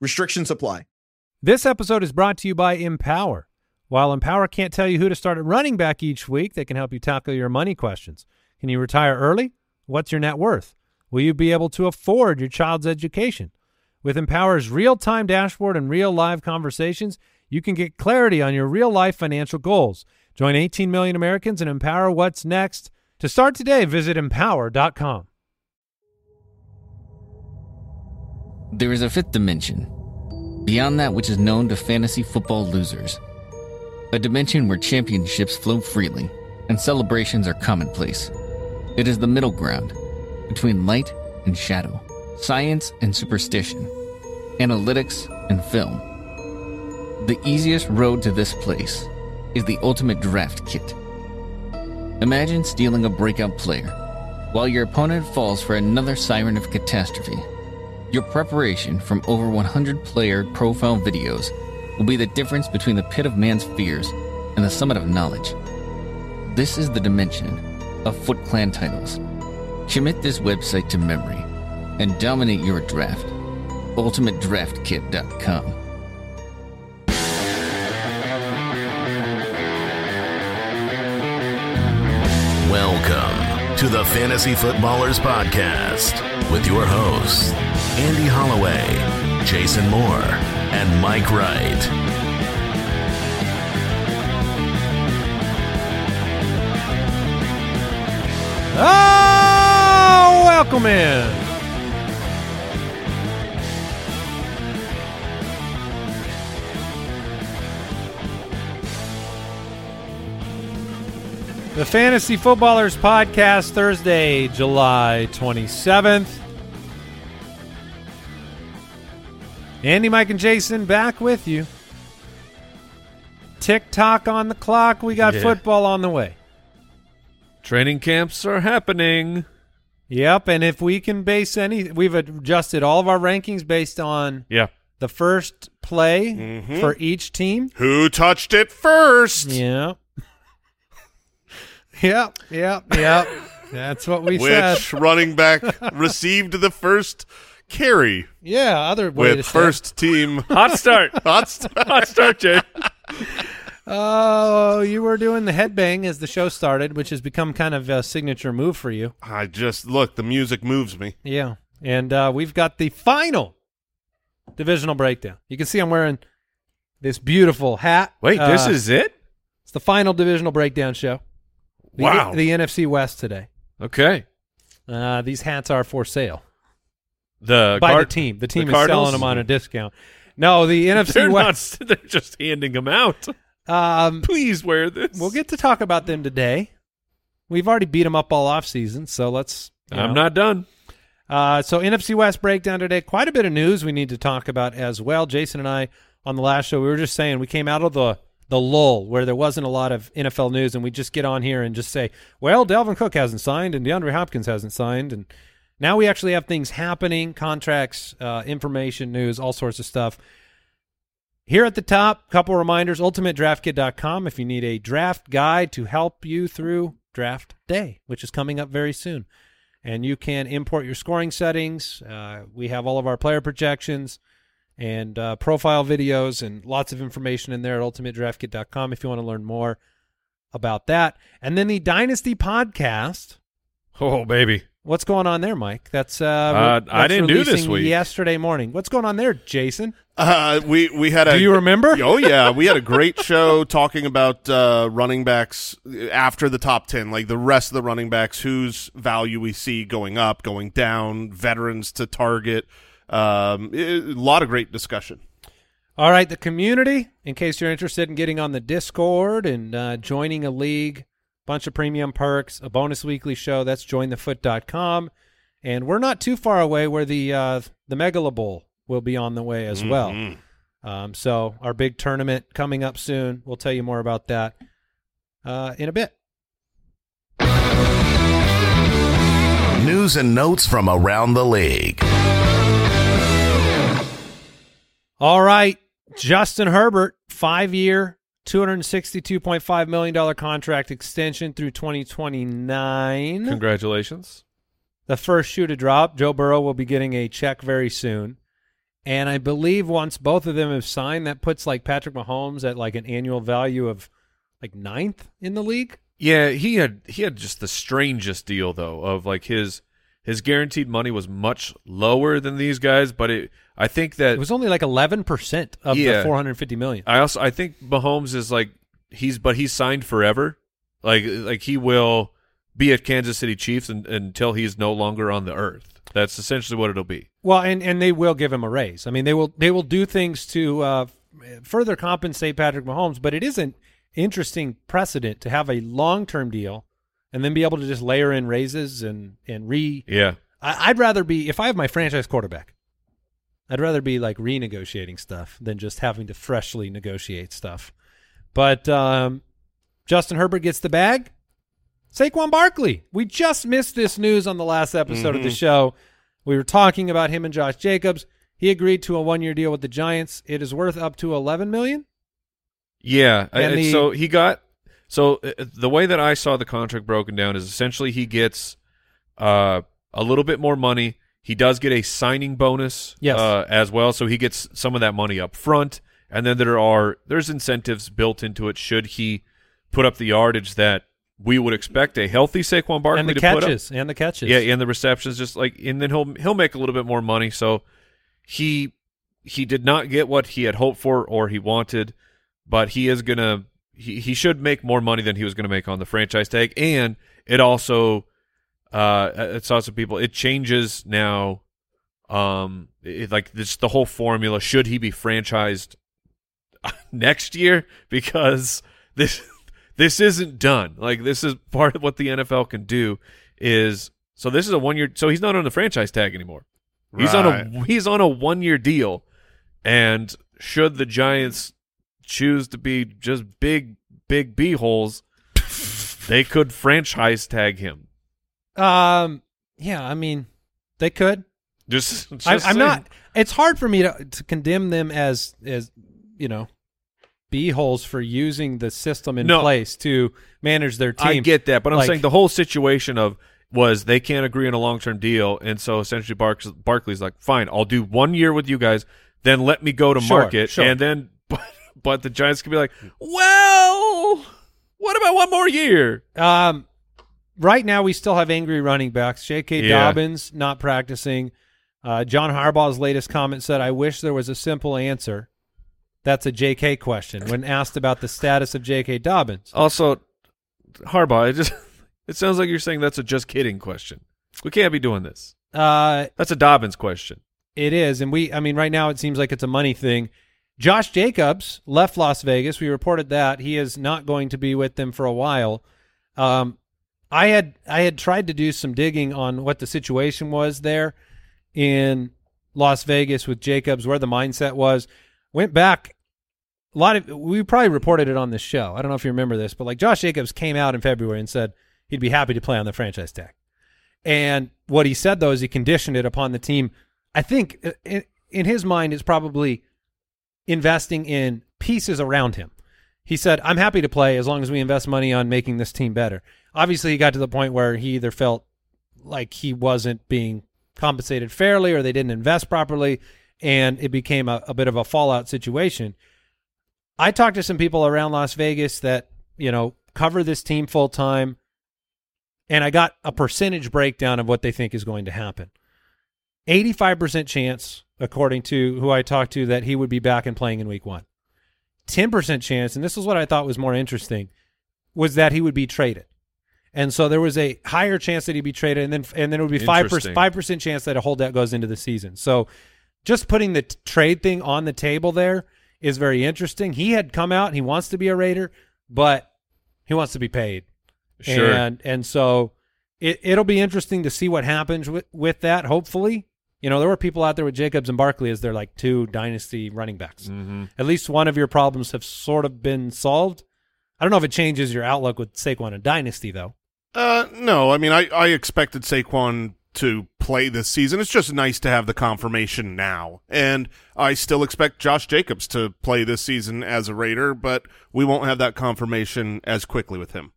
Restrictions apply. This episode is brought to you by Empower. While Empower can't tell you who to start at running back each week, they can help you tackle your money questions. Can you retire early? What's your net worth? Will you be able to afford your child's education? With Empower's real-time dashboard and real live conversations, you can get clarity on your real-life financial goals. Join 18 million Americans and empower what's next. To start today, visit empower.com. There is a fifth dimension, beyond that which is known to fantasy football losers. A dimension where championships flow freely and celebrations are commonplace. It is the middle ground between light and shadow, science and superstition, analytics and film. The easiest road to this place is the Ultimate Draft Kit. Imagine stealing a breakout player while your opponent falls for another siren of catastrophe your preparation from over 100 player profile videos will be the difference between the pit of man's fears and the summit of knowledge. This is the dimension of Foot Clan titles. Commit this website to memory and dominate your draft. UltimateDraftKit.com. Welcome to the Fantasy Footballers Podcast with your hosts, Andy Holloway, Jason Moore, and Mike Wright. Oh, welcome in. The Fantasy Footballers Podcast, Thursday, July 27th. Andy, Mike, and Jason back with you. Tick tock on the clock. We got Yeah. football on the way. Training camps are happening. Yep, and if we can base any, we've adjusted all of our rankings based on Yeah. the first play Mhm. for each team. Who touched it first? Yeah. yep, yep, yep. That's what we said. Which running back received the first carry Yeah, other way with say it. first team Hot start. hot start. Hot start, Jay. Oh, you were doing the headbang as the show started, which has become kind of a signature move for you. I just look, the music moves me. Yeah. And uh, we've got the final divisional breakdown. You can see I'm wearing this beautiful hat. Wait, this Uh, is it? it's the final divisional breakdown show. The, Wow. The NFC West today. Okay. Uh, these hats are for sale The by Card- the team. The team is Cardinals? selling them on a discount. No, the NFC They're West. not. They're just handing them out. Um, Please wear this. we'll get to talk about them today. We've already beat them up all off season, so let's. I'm know. not done. Uh, so NFC West breakdown today. Quite a bit of news we need to talk about as well. Jason and I on the last show we were just saying we came out of the the lull where there wasn't a lot of NFL news, and we just get on here and just say, well, Dalvin Cook hasn't signed and DeAndre Hopkins hasn't signed, and now we actually have things happening, contracts, uh, information, news, all sorts of stuff. Here at the top, couple reminders, ultimatedraftkit.com if you need a draft guide to help you through draft day, which is coming up very soon. And you can import your scoring settings. Uh, we have all of our player projections and uh, profile videos and lots of information in there at ultimatedraftkit.com if you want to learn more about that. And then the Dynasty podcast. Oh, baby. What's going on there, Mike? That's uh, Uh, I didn't do this week. Yesterday morning. What's going on there, Jason? Uh, we we had a. Do you remember? Oh yeah, we had a great show talking about uh, running backs after the top ten, like the rest of the running backs, whose value we see going up, going down, veterans to target. Um, a lot of great discussion. All right, the community. In case you're interested in getting on the Discord and uh, joining a league, bunch of premium perks, a bonus weekly show. That's jointhefoot.com, and we're not too far away where the uh, the Megala Bowl will be on the way as well. Mhm. Um, so our big tournament coming up soon. We'll tell you more about that uh, in a bit. News and notes from around the league. All right, Justin Herbert, five year, two hundred sixty-two point five million dollar contract extension through twenty twenty-nine. Congratulations. the first shoe to drop. Joe Burrow will be getting a check very soon. And I believe once both of them have signed, that puts like Patrick Mahomes at like an annual value of like ninth in the league. Yeah, he had he had just the strangest deal though of like his his guaranteed money was much lower than these guys, but it I think that It was only like eleven percent of Yeah. the four hundred fifty million. I also I think Mahomes is like he's but he's signed forever. Like like he will be at Kansas City Chiefs un until he's no longer on the earth. That's essentially what it'll be. Well, and and they will give him a raise. I mean, they will they will do things to uh, further compensate Patrick Mahomes, but it is an interesting precedent to have a long term deal and then be able to just layer in raises and and re. Yeah. I, I'd rather be if I have my franchise quarterback, I'd rather be like renegotiating stuff than just having to freshly negotiate stuff. But um, Justin Herbert gets the bag. Saquon Barkley. We just missed this news on the last episode of the show. We were talking about him and Josh Jacobs. He agreed to a one-year deal with the Giants. It is worth up to 11 million. Yeah. And and the- so he got so uh, the way that I saw the contract broken down is essentially he gets uh, a little bit more money. He does get a signing bonus Yes. uh, as well, so he gets some of that money up front, and then there are there's incentives built into it should he put up the yardage that we would expect a healthy Saquon Barkley and the to put up. catches. And the catches. Yeah, and the receptions, just like, and then he'll he'll make a little bit more money. So he he did not get what he had hoped for or he wanted, but he is gonna he he should make more money than he was gonna make on the franchise tag, and it also uh it saw some people it changes now. Um, it, like this the whole formula. Should he be franchised next year? Because this this isn't done. Like this is part of what the NFL can do is so this is a one year so he's not on the franchise tag anymore. He's on a he's on a one year deal. And should the Giants choose to be just big big b holes, they could franchise tag him. Um. Yeah. I mean, they could. Just, just I, I'm not. It's hard for me to to condemn them as as you know, b holes for using the system in No. place to manage their team. I get that, but I'm saying the whole situation of was they can't agree on a long term deal, and so essentially Barks, Barkley's like, fine, I'll do one year with you guys, then let me go to Sure, market, sure. and then but, but the Giants could be like, well, what about one more year? Um, right now we still have angry running backs. J.K. Yeah. Dobbins not practicing. Uh, John Harbaugh's latest comment said, "I wish there was a simple answer." That's a J.K. question when asked about the status of J.K. Dobbins. Also, Harbaugh, it just it sounds like you're saying that's a just kidding question. We can't be doing this. Uh, That's a Dobbins question. It is, and we. I mean, right now it seems like it's a money thing. Josh Jacobs left Las Vegas. We reported that he is not going to be with them for a while. Um, I had I had tried to do some digging on what the situation was there in Las Vegas with Jacobs, where the mindset was. Went back a lot of we probably reported it on this show. I don't know if you remember this, but like Josh Jacobs came out in February and said he'd be happy to play on the franchise tag. And what he said though is he conditioned it upon the team. I think uh, in, in his mind is probably investing in pieces around him. He said, "I'm happy to play as long as we invest money on making this team better." Obviously, he got to the point where he either felt like he wasn't being compensated fairly or they didn't invest properly, and it became a, a bit of a fallout situation. I talked to some people around Las Vegas that you know cover this team full time, and I got a percentage breakdown of what they think is going to happen. 85% chance, according to who I talked to, that he would be back and playing in week one. 10% chance, and this is what I thought was more interesting, was that he would be traded. And so there was a higher chance that he'd be traded, and then and then it would be five percent five percent chance that a holdout goes into the season. So just putting the t- trade thing on the table there is very interesting. He had come out, he wants to be a Raider, but he wants to be paid. Sure. And and so it it'll be interesting to see what happens with with that. Hopefully, You know, there were people out there with Jacobs and Barkley as their like two dynasty running backs. Mm-hmm. At least one of your problems have sort of been solved. I don't know if it changes your outlook with Saquon and dynasty though. Uh, no, I mean, I, I expected Saquon to play this season. It's just nice to have the confirmation now. And I still expect Josh Jacobs to play this season as a Raider, but we won't have that confirmation as quickly with him.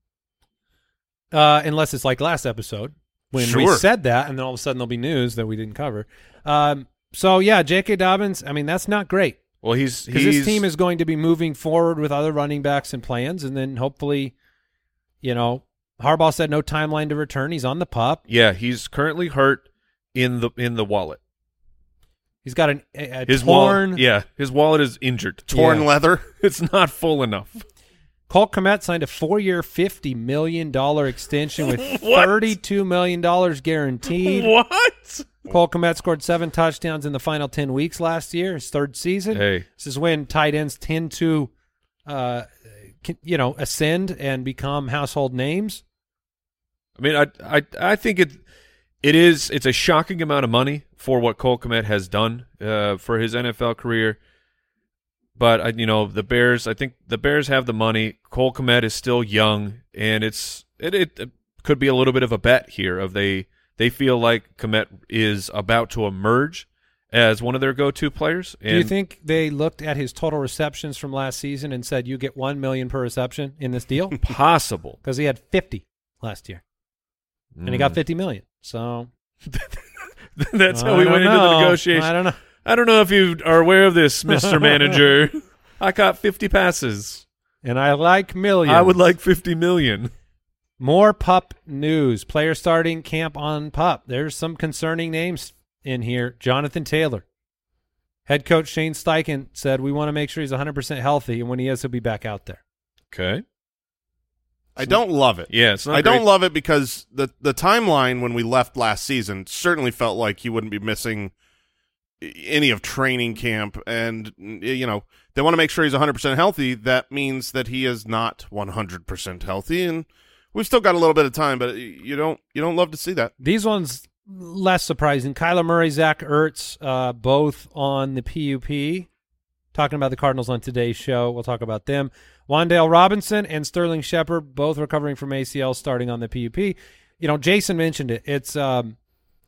Uh, unless it's like last episode when we said that, and then all of a sudden there'll be news that we didn't cover. Um, so yeah, J.K. Dobbins. I mean, that's not great Well, he's because this team is going to be moving forward with other running backs and plans, and then hopefully, you know, Harbaugh said no timeline to return. He's on the pup. yeah he's currently hurt in the in the wallet. He's got an, a, a His torn. wallet, yeah, his wallet is injured. Torn Yeah. leather. It's not full enough. Cole Kmet signed a four-year, fifty million dollar extension with What? thirty-two million dollars guaranteed. What? Cole Kmet scored seven touchdowns in the final 10 weeks last year, his third season. Hey, This is when tight ends tend to, uh, you know, ascend and become household names. I mean, I I I think it it is it's a shocking amount of money for what Cole Kmet has done uh, for his NFL career. But I, you know, the Bears. I think the Bears have the money. Cole Kmet is still young, and it's it, it could be a little bit of a bet here. Of they they feel like Kmet is about to emerge as one of their go-to players. And Do you think they looked at his total receptions from last season and said, you get 1 million per reception in this deal? possible? Because he had 50 last year and he Mm. got 50 million. So That's how I we went into the negotiation. I don't know. I don't know if you are aware of this, Mr. Manager. I caught 50 passes. And I like millions. I would like 50 million. More pup news. Player starting camp on pup. There's some concerning names in here. Jonathan Taylor. Head coach Shane Steichen said, We want to make sure he's 100% healthy, and when he is, he'll be back out there. Okay. I don't love it. Yeah, it's not I don't love it because the the timeline when we left last season certainly felt like he wouldn't be missing i- any of training camp, and you know they want to make sure he's 100 percent healthy. That means that he is not 100 percent healthy, and we've still got a little bit of time, but you don't you don't love to see that. These ones less surprising. Kyler Murray, Zach Ertz, uh, both on the PUP. Talking about the Cardinals on today's show. We'll talk about them. Wan'Dale Robinson and Sterling Shepard both recovering from ACL starting on the PUP. You know, Jason mentioned it. It's um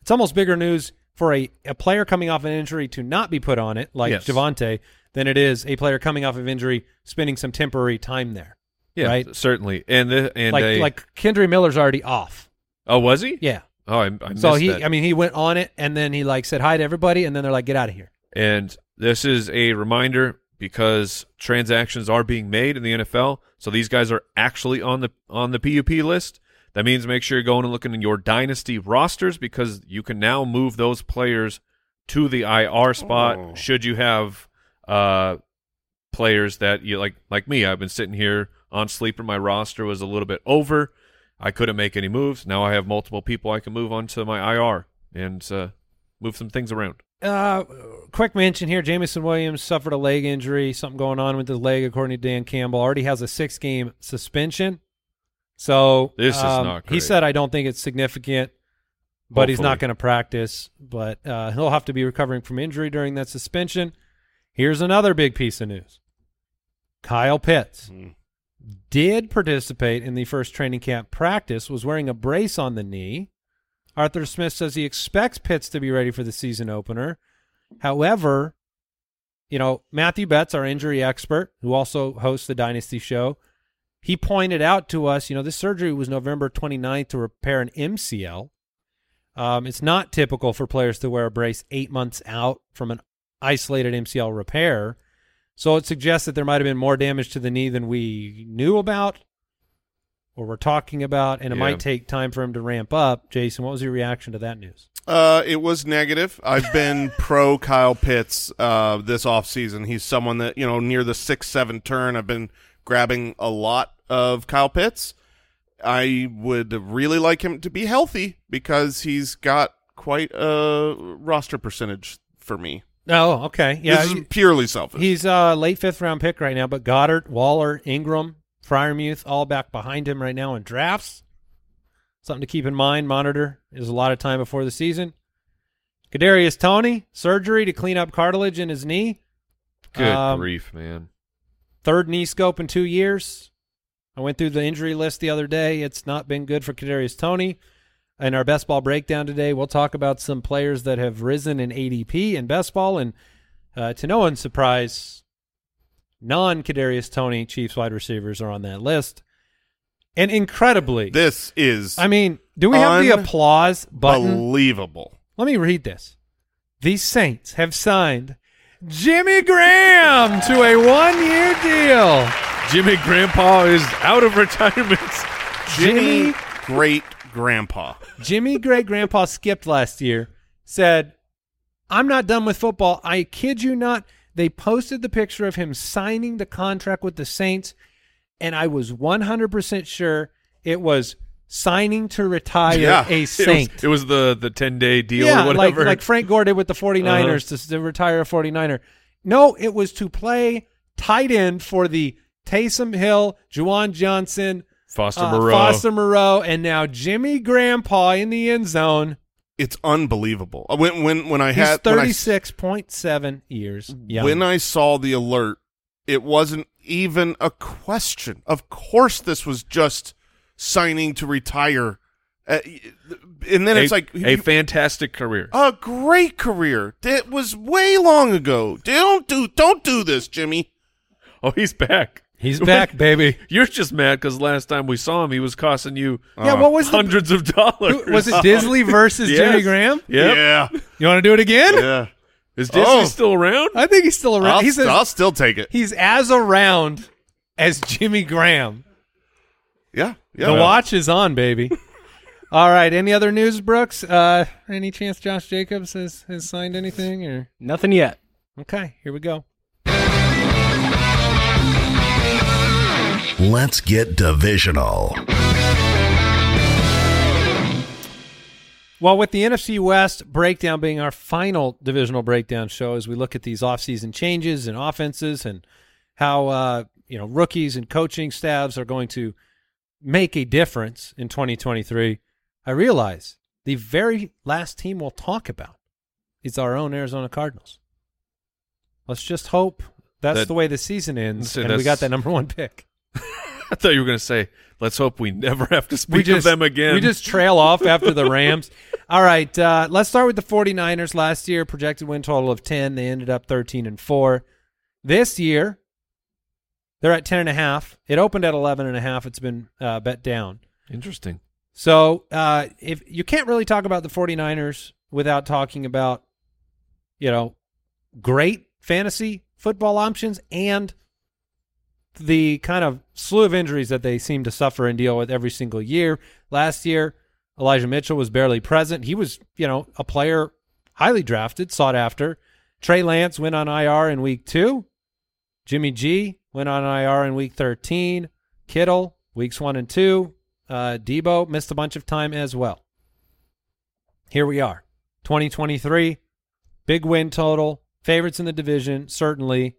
it's almost bigger news for a, a player coming off an injury to not be put on it, like Yes. Javonte, than it is a player coming off of injury spending some temporary time there. Yeah, right? certainly. And the, and like a- like Kendre Miller's already off. oh, was he? Yeah. Oh, I, I missed So he, that. I mean, he went on it and then he like said hi to everybody, and then they're like, "Get out of here." And this is a reminder because transactions are being made in the NFL. So these guys are actually on the on the PUP list. That means make sure you're going and looking in your dynasty rosters because you can now move those players to the IR spot Oh. should you have uh players that you like like me. I've been sitting here on sleeper. My roster was a little bit over. I couldn't make any moves. Now I have multiple people I can move onto my IR and uh, move some things around. Uh, quick mention here: Jameson Williams suffered a leg injury. Something going on with his leg, according to Dan Campbell. Already has a six-game suspension. So This is um, not He said, "I don't think it's significant, but he's not going to practice. But uh, he'll have to be recovering from injury during that suspension." Here's another big piece of news: Kyle Pitts Mm. did participate in the first training camp practice. Was wearing a brace on the knee. Arthur Smith says he expects Pitts to be ready for the season opener. However, you know, Matthew Betz, our injury expert, who also hosts the Dynasty show, he pointed out to us, you know, this surgery was November 29th to repair an MCL. Um, it's not typical for players to wear a brace eight months out from an isolated MCL repair. So it suggests that there might have been more damage to the knee than we knew about or were talking about, and it Yeah. might take time for him to ramp up. Jason, what was your reaction to that news? Uh, it was negative. I've been pro Kyle Pitts uh, this offseason. He's someone that, you know, near the 6 7 turn, I've been grabbing a lot of Kyle Pitts. I would really like him to be healthy because he's got quite a roster percentage for me. Oh, okay. Yeah, this is purely selfish. He's a late fifth round pick right now, but Goedert, Waller, Engram, Freiermuth all back behind him right now in drafts. Something to keep in mind, monitor is a lot of time before the season. Kadarius Toney surgery to clean up cartilage in his knee. Good Um, grief, man. Third knee scope in two years. I went through the injury list the other day. It's not been good for Kadarius Toney. In our best ball breakdown today, we'll talk about some players that have risen in ADP in best ball, and uh, to no one's surprise, non Kadarius Toney Chiefs wide receivers are on that list. And incredibly, This is I mean, do we have the applause button? believable. Let me read this. The Saints have signed Jimmy Graham to a one-year deal. Jimmy Grandpa is out of retirement. Jimmy, great grandpa. Jimmy Great Grandpa skipped last year, said, I'm not done with football. I kid you not. They posted the picture of him signing the contract with the Saints, and I was 100% sure it was signing to retire Yeah, a it It Saint. was, it was the the ten day deal yeah, or like, whatever. like Frank Gore did with the uh-huh. 49ers to, to retire a 49er. No, it was to play tight end for the Taysom Hill, Juwan Johnson, Foster uh, Moreau. Foster Moreau, and now Jimmy Grandpa in the end zone. It's unbelievable. Uh, When when when I He's had 36.7 years young. when I saw the alert, it wasn't even a question. Of course, this was just signing to retire. Uh, and then a, it's like a fantastic career. a great career. That was way long ago. Don't do don't do this, Jimmy. Oh, he's back. He's back, baby. You're just mad because last time we saw him, he was costing you yeah, what was the, hundreds of dollars. who- was it Disley versus Yes. Jimmy Graham? Yep. Yeah, You want to do it again? yeah. Is Disney Oh. still around? I think he's still around. I'll, he's, st- as, I'll still take it. he's as around as Jimmy Graham. Yeah, yeah. The watch is on, baby. All right. Any other news, Brooks? Uh, any chance Josh Jacobs has, has signed anything? Or Nothing yet. okay, here we go. Let's get divisional. Well, with the NFC West breakdown being our final divisional breakdown show, as we look at these offseason changes and offenses and how uh, you know rookies and coaching staffs are going to make a difference in 2023, I realize the very last team we'll talk about is our own Arizona Cardinals. Let's just hope that's That- the way the season ends, So and we got that number one pick. I thought you were going to say, let's hope we never have to speak just, of them again. We just trail off after the Rams. All right, uh, let's start with the 49ers. Last year, projected win total of 10. They ended up 13 and 4. This year, they're at 10 and a half. It opened at 11 and a half. It's been uh, bet down. Interesting. So, uh, if you can't really talk about the 49ers without talking about, you know, great fantasy football options and the kind of slew of injuries that they seem to suffer and deal with every single year. Last year, Elijah Mitchell was barely present. He was, you know, a player highly drafted, sought after. Trey Lance went on IR in week two. Jimmy G went on IR in week 13. Kittle, weeks one and two. Uh, Deebo missed a bunch of time as well. Here we are, 2023, big win total, favorites in the division, certainly.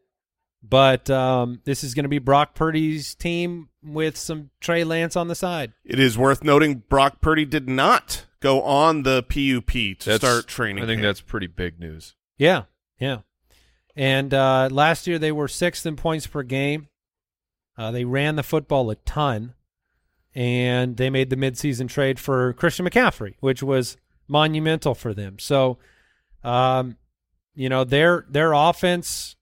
But um, this is going to be Brock Purdy's team with some Trey Lance on the side. It is worth noting Brock Purdy did not go on the PUP to That's- start training. I think camp. that's pretty big news. Yeah, yeah. And uh, last year they were sixth in points per game. Uh, they ran the football a ton, and they made the midseason trade for Christian McCaffrey, which was monumental for them. So, um, you know their their offense.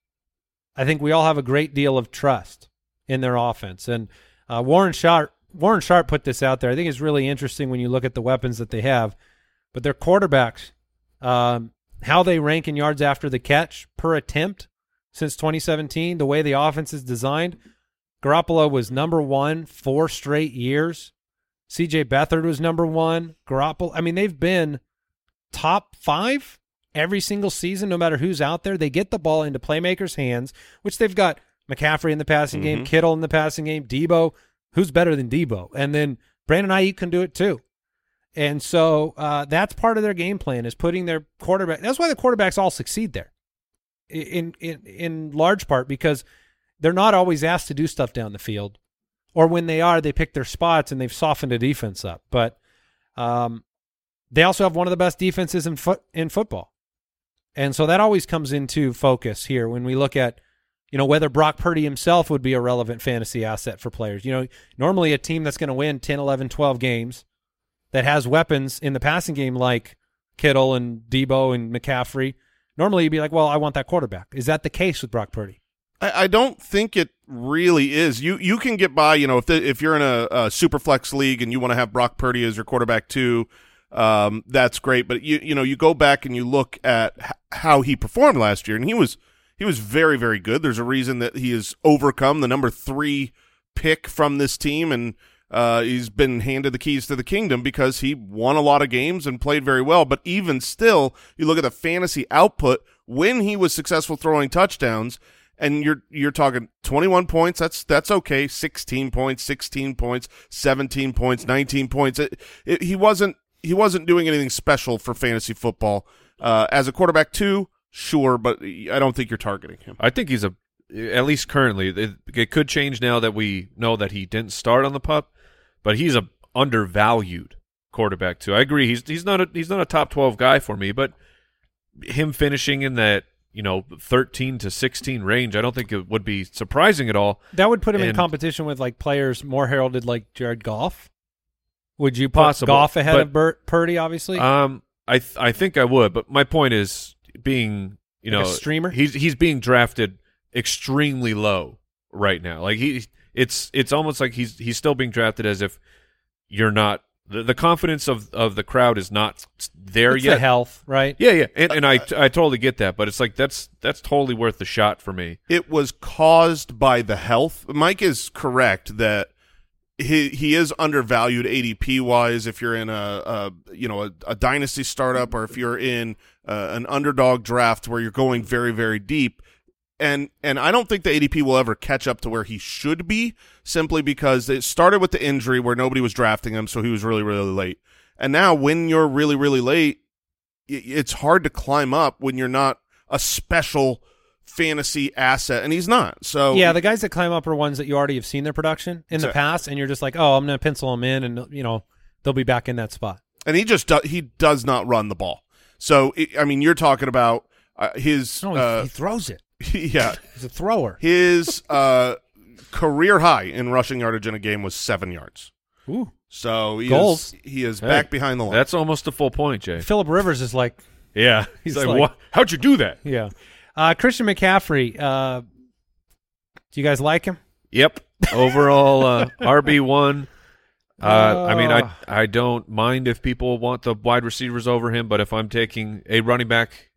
I think we all have a great deal of trust in their offense, and uh, Warren Sharp Warren Sharp put this out there. I think it's really interesting when you look at the weapons that they have, but their quarterbacks. Um, how they rank in yards after the catch per attempt since 2017, the way the offense is designed. Garoppolo was number one four straight years. CJ Beathard was number one. Garoppolo, I mean, they've been top five every single season, no matter who's out there. They get the ball into playmakers' hands, which they've got McCaffrey in the passing game, Kittle in the passing game, Deebo. Who's better than Deebo? And then Brandon Aiyuk can do it too. And so uh, that's part of their game plan is putting their quarterback. That's why the quarterbacks all succeed there, in in in large part because they're not always asked to do stuff down the field, or when they are, they pick their spots and they've softened the defense up. But um, they also have one of the best defenses in foot in football. And so that always comes into focus here when we look at, you know, whether Brock Purdy himself would be a relevant fantasy asset for players. You know, normally a team that's going to win 10, 11, 12 games that has weapons in the passing game like Kittle and Deebo and McCaffrey, normally you'd be like, well, I want that quarterback. Is that the case with Brock Purdy? I, don't think it really is. You you can get by. You know, if the, if you're in a, a super flex league and you want to have Brock Purdy as your quarterback too, um, that's great. But you you know you go back and you look at how he performed last year, and he was he was very very good. There's a reason that he has overcome the number three pick from this team and. Uh, he's been handed the keys to the kingdom because he won a lot of games and played very well. But even still, you look at the fantasy output when he was successful throwing touchdowns, and you're you're talking 21 points. That's that's okay. 16 points, 16 points, 17 points, 19 points. It, it, he wasn't he wasn't doing anything special for fantasy football. Uh, as a quarterback too, sure, but I don't think you're targeting him. I think he's a at least currently. It, it could change now that we know that he didn't start on the pup, but he's a undervalued quarterback too. I agree. He's he's not a he's not a top twelve guy for me, but him finishing in that you know thirteen to sixteen range, I don't think it would be surprising at all. That would put him in competition with like players more heralded like Jared Goff. Would you put Possible, Goff ahead but- of Burt, Purdy? Obviously, Um, I th- I think I would, but my point is being you Like a know streamer? He's he's being drafted extremely low right now. Like he, it's it's almost like he's he's still being drafted as if you're not the, the confidence of of the crowd is not there it's yet. the health, right? Yeah, yeah, and, and I I totally get that, but it's like that's that's totally worth the shot for me. it was caused by the health. Mike is correct that he he is undervalued ADP wise. If you're in a, a you know a, a dynasty startup or if you're in uh, an underdog draft where you're going very very deep, and and I don't think the ADP will ever catch up to where he should be simply because it started with the injury where nobody was drafting him, so he was really really late. And now when you're really really late, it's hard to climb up when you're not a special fantasy asset, and he's not. So Yeah, the guys that climb up are ones that you already have seen their production in the past, and you're just like, oh, I'm going to pencil them in, and you know they'll be back in that spot. and he just do, he does not run the ball. So i I mean, you're talking about uh, his No, he, uh, he throws it. yeah He's a thrower. his uh, career high in rushing yardage in a game was seven yards. Ooh. So he Goals. is he is Hey, back behind the line. That's almost a full point, Jay. Philip Rivers is like, Yeah, he's He's like, like- what? How'd you do that? yeah. Uh, Christian McCaffrey. Uh, do you guys like him? Yep. Overall, uh, RB one. Uh, I mean, I Ah. I don't mind if people want the wide receivers over him, but if I'm taking a running back,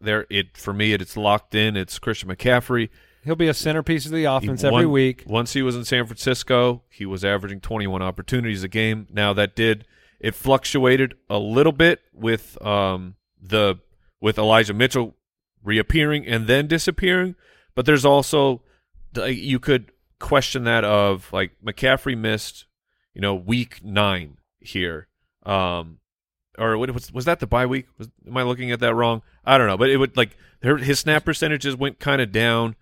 there it for me it's locked in. It's Christian McCaffrey. He'll be a centerpiece of the He offense every week. Once he was in San Francisco, he was averaging 21 opportunities a game. Now that did it fluctuated a little bit with um the with Elijah Mitchell reappearing and then disappearing, but there's also you could question that of like McCaffrey missed, you know, week 9 here. Um or what was was that the bye week? Was, am I looking at that wrong? I don't know, but it would like his snap percentages went kind of down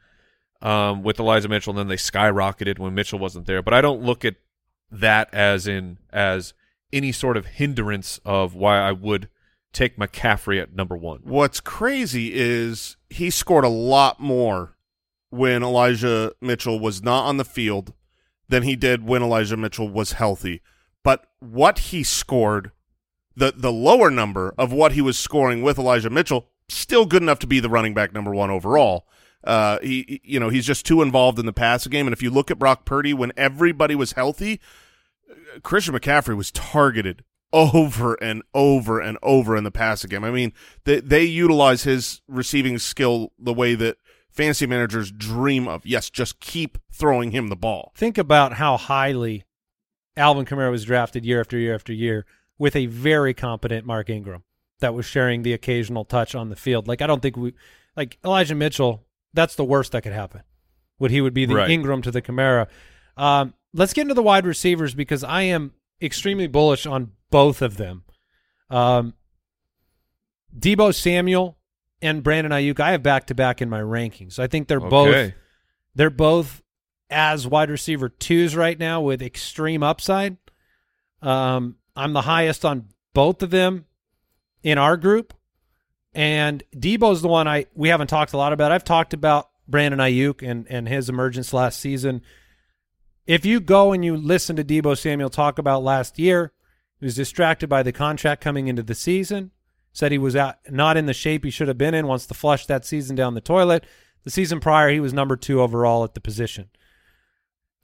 um, with Elijah Mitchell, and then they skyrocketed when Mitchell wasn't there. But I don't look at that as in as any sort of hindrance of why I would take McCaffrey at number one. What's crazy is he scored a lot more when Elijah Mitchell was not on the field than he did when Elijah Mitchell was healthy. But what he scored, the the lower number of what he was scoring with Elijah Mitchell, still good enough to be the running back number one overall. Uh, he, you know, he's just too involved in the passing game. And if you look at Brock Purdy, when everybody was healthy, Christian McCaffrey was targeted over and over and over in the passing game. I mean, they they utilize his receiving skill the way that fantasy managers dream of. Yes, just keep throwing him the ball. Think about how highly Alvin Kamara was drafted year after year after year with a very competent Mark Ingram that was sharing the occasional touch on the field. Like I don't think we like Elijah Mitchell. That's the worst that could happen. Would he would be the Right. Ingram to the Kamara? Um, let's get into the wide receivers because I am extremely bullish on both of them. Um, Deebo Samuel and Brandon Aiyuk. I have back to back in my rankings. I think they're both they're both as wide receiver twos right now with extreme upside. Um, I'm the highest on both of them in our group. And Deebo's the one I we haven't talked a lot about. I've talked about Brandon Aiyuk and and his emergence last season. If you go and you listen to Deebo Samuel talk about last year, he was distracted by the contract coming into the season. Said he was out, not in the shape he should have been in. Wants to flush that season down the toilet. The season prior, he was number two overall at the position.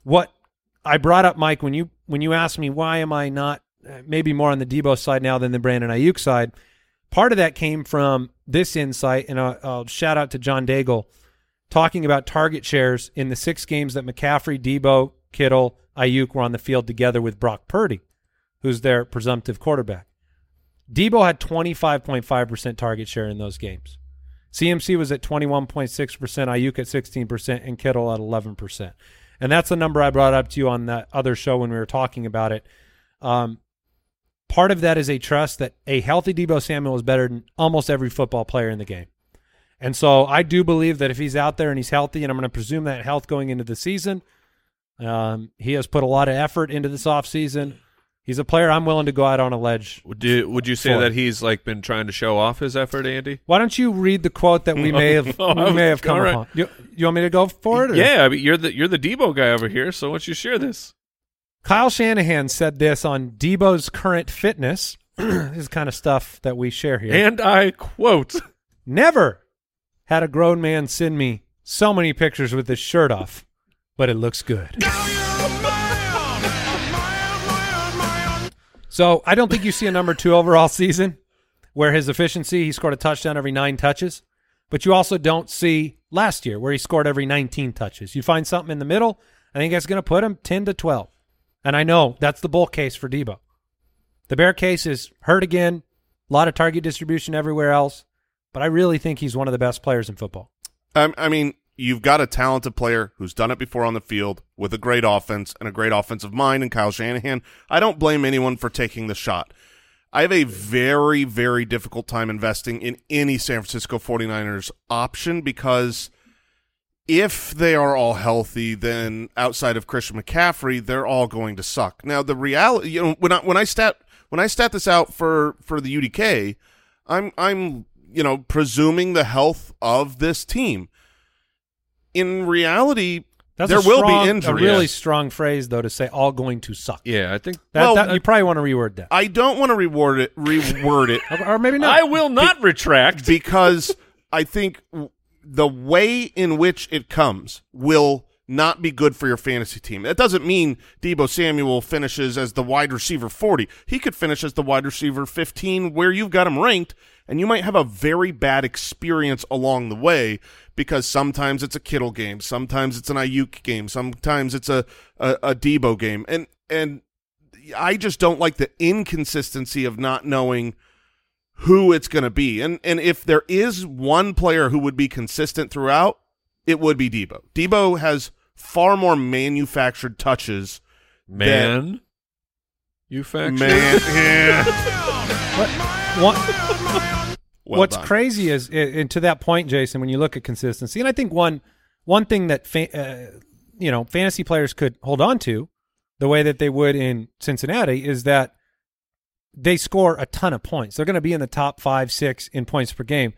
What I brought up, Mike, when you when you asked me why am I not uh, maybe more on the Deebo side now than the Brandon Aiyuk side, part of that came from this insight, and I'll, I'll shout out to John Daigle talking about target shares in the six games that McCaffrey, Deebo, Kittle, Aiyuk were on the field together with Brock Purdy, who's their presumptive quarterback. Deebo had 25.5% target share in those games. CMC was at 21.6%, Aiyuk at 16%, and Kittle at 11%. And that's the number I brought up to you on that other show when we were talking about it. Um, part of that is a trust that a healthy Deebo Samuel is better than almost every football player in the game. And so I do believe that if he's out there and he's healthy, and I'm going to presume that health going into the season, um, he has put a lot of effort into this offseason. He's a player I'm willing to go out on a ledge. Would you, would you say For- that he's like been trying to show off his effort, Andy? Why don't you read the quote that we may have No, we may have come all right. upon? You, you want me to go for it? or- Yeah, I mean, you're the you're the Deebo guy over here, so why don't you share this? Kyle Shanahan said this on Deebo's current fitness. this is kind of stuff that we share here. And I quote, Never had a grown man send me so many pictures with his shirt off, but it looks good. So I don't think you see a number two overall season where his efficiency, he scored a touchdown every nine touches, but you also don't see last year where he scored every 19 touches. You find something in the middle, I think that's going to put him 10 to 12. And I know that's the bull case for Deebo. The bear case is hurt again, a lot of target distribution everywhere else, but I really think he's one of the best players in football. Um, I mean, you've got a talented player who's done it before on the field with a great offense and a great offensive mind in Kyle Shanahan. I don't blame anyone for taking the shot. I have a very, very difficult time investing in any San Francisco 49ers option because if they are all healthy, then outside of Christian McCaffrey, they're all going to suck. Now, the reality, you know, when I when I stat when I stat this out for for the UDK, I'm I'm you know presuming the health of this team. In reality, That's there a will be injuries. A really strong phrase, though, to say all going to suck. yeah, I think That, Well, that- uh, you probably want to reword that, I don't want to reward it, reword it or, or maybe not. I will not retract. because I think w- the way in which it comes will not be good for your fantasy team. That doesn't mean Deebo Samuel finishes as the wide receiver 40. He could finish as the wide receiver 15 where you've got him ranked and you might have a very bad experience along the way because sometimes it's a Kittle game, sometimes it's an Aiyuk game, sometimes it's a a, a Deebo game. And and I just don't like the inconsistency of not knowing who it's going to be. And and if there is one player who would be consistent throughout, it would be Deebo. Deebo has far more manufactured touches. Man, you fact Man, yeah. One- Well what's done. crazy is, and to that point, Jason, when you look at consistency, and I think one one thing that fa- uh, you know fantasy players could hold on to, the way that they would in Cincinnati, is that they score a ton of points. They're going to be in the top five, six in points per game.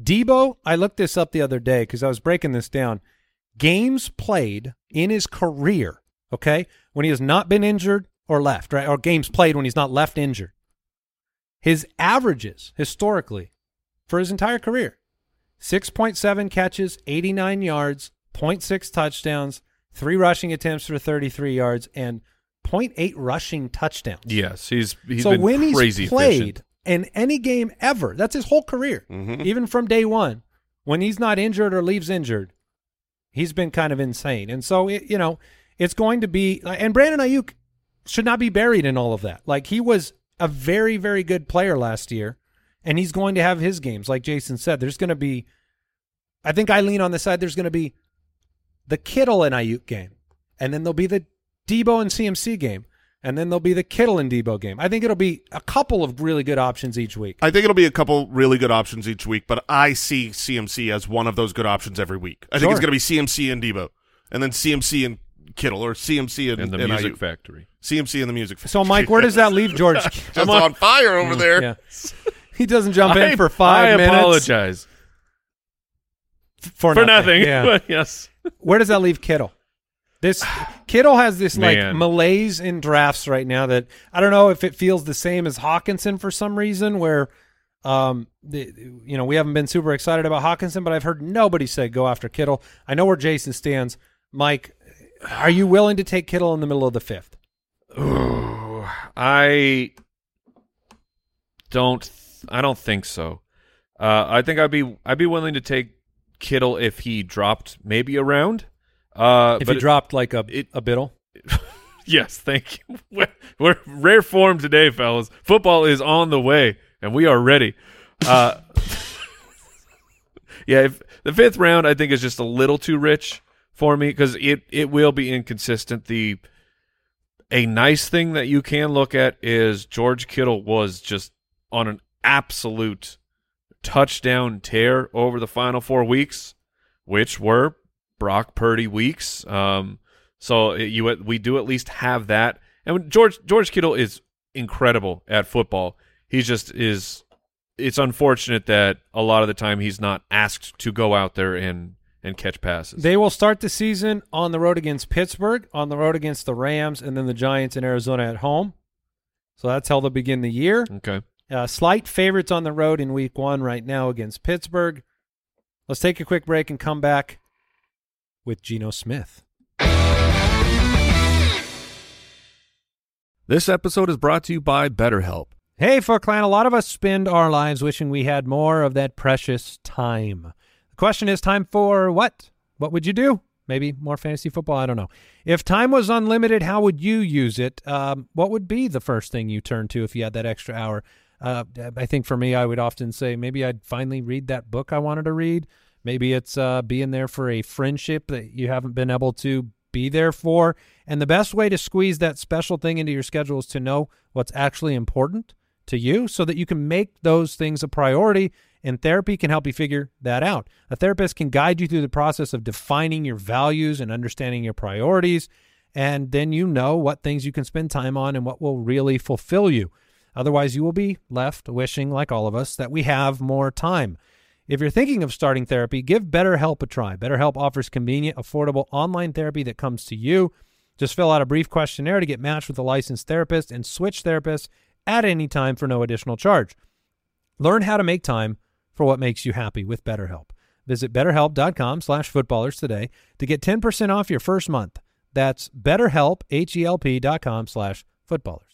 Deebo, I looked this up the other day because I was breaking this down. Games played in his career, okay, when he has not been injured or left, right, or games played when he's not left injured. His averages historically for his entire career 6.7 catches, 89 yards, 0.6 touchdowns, three rushing attempts for 33 yards, and 0.8 rushing touchdowns. Yes, he's he's so when crazy he's played efficient. in any game ever, that's his whole career, Mhm. even from day one, when he's not injured or leaves injured, he's been kind of insane. And so, it, you know, it's going to be, and Brandon Aiyuk should not be buried in all of that. Like he was a very, very good player last year, and he's going to have his games. Like Jason said, there's going to be, I think I lean on the side, there's going to be the Kittle and Aiyuk game, and then there'll be the Deebo and CMC game, and then there'll be the Kittle and Deebo game. I think it'll be a couple of really good options each week. I think it'll be a couple really good options each week, but I see CMC as one of those good options every week. I think it's going to be CMC and Deebo, and then CMC and Kittle, or CMC and, and the and Music Aiyuk. Factory. CMC and the music. Factory. So, Mike, where does that leave George? Just on fire over mm, there? Yeah. He doesn't jump I, in for five I minutes. apologize for, for nothing. Yeah. But yes. Where does that leave Kittle? This Kittle has this like Man. malaise in drafts right now that I don't know if it feels the same as Hockenson for some reason. Where, um, the, you know, we haven't been super excited about Hockenson, but I've heard nobody say go after Kittle. I know where Jason stands. Mike, are you willing to take Kittle in the middle of the fifth? Ooh, I don't. I don't think so. Uh, I think I'd be. I'd be willing to take Kittle if he dropped maybe a round. Uh, If he dropped like a it- a biddle, yes, thank you. We're, we're rare form today, fellas. Football is on the way, and we are ready. Uh, yeah, if the fifth round, I think is just a little too rich for me because it it will be inconsistent. The a nice thing that you can look at is George Kittle was just on an absolute touchdown tear over the final four weeks, which were Brock Purdy weeks. Um, so you we do at least have that. And George George Kittle is incredible at football. He just is. It's unfortunate that a lot of the time he's not asked to go out there and and catch passes. they will start the season on the road against Pittsburgh, on the road against the Rams, and then the Giants in Arizona at home. So that's how they'll begin the year. okay. Uh, slight favorites on the road in week one right now against Pittsburgh. Let's take a quick break and come back with Geno Smith. This episode is brought to you by BetterHelp. Hey, Foot Clan, a lot of us spend our lives wishing we had more of that precious time. The question is time for what? What would you do? Maybe more fantasy football? I don't know. If time was unlimited, how would you use it? Um, what would be the first thing you turn to if you had that extra hour? Uh, I think for me, I would often say maybe I'd finally read that book I wanted to read. Maybe it's uh, being there for a friendship that you haven't been able to be there for. And the best way to squeeze that special thing into your schedule is to know what's actually important to you so that you can make those things a priority. And therapy can help you figure that out. A therapist can guide you through the process of defining your values and understanding your priorities. And then you know what things you can spend time on and what will really fulfill you. Otherwise, you will be left wishing, like all of us, that we have more time. If you're thinking of starting therapy, give BetterHelp a try. BetterHelp offers convenient, affordable online therapy that comes to you. Just fill out a brief questionnaire to get matched with a licensed therapist and switch therapists at any time for no additional charge. Learn how to make time for what makes you happy with BetterHelp. Visit betterhelp.com slash footballers today to get 10% off your first month. That's betterhelp, H-E-L-P dot com slash footballers.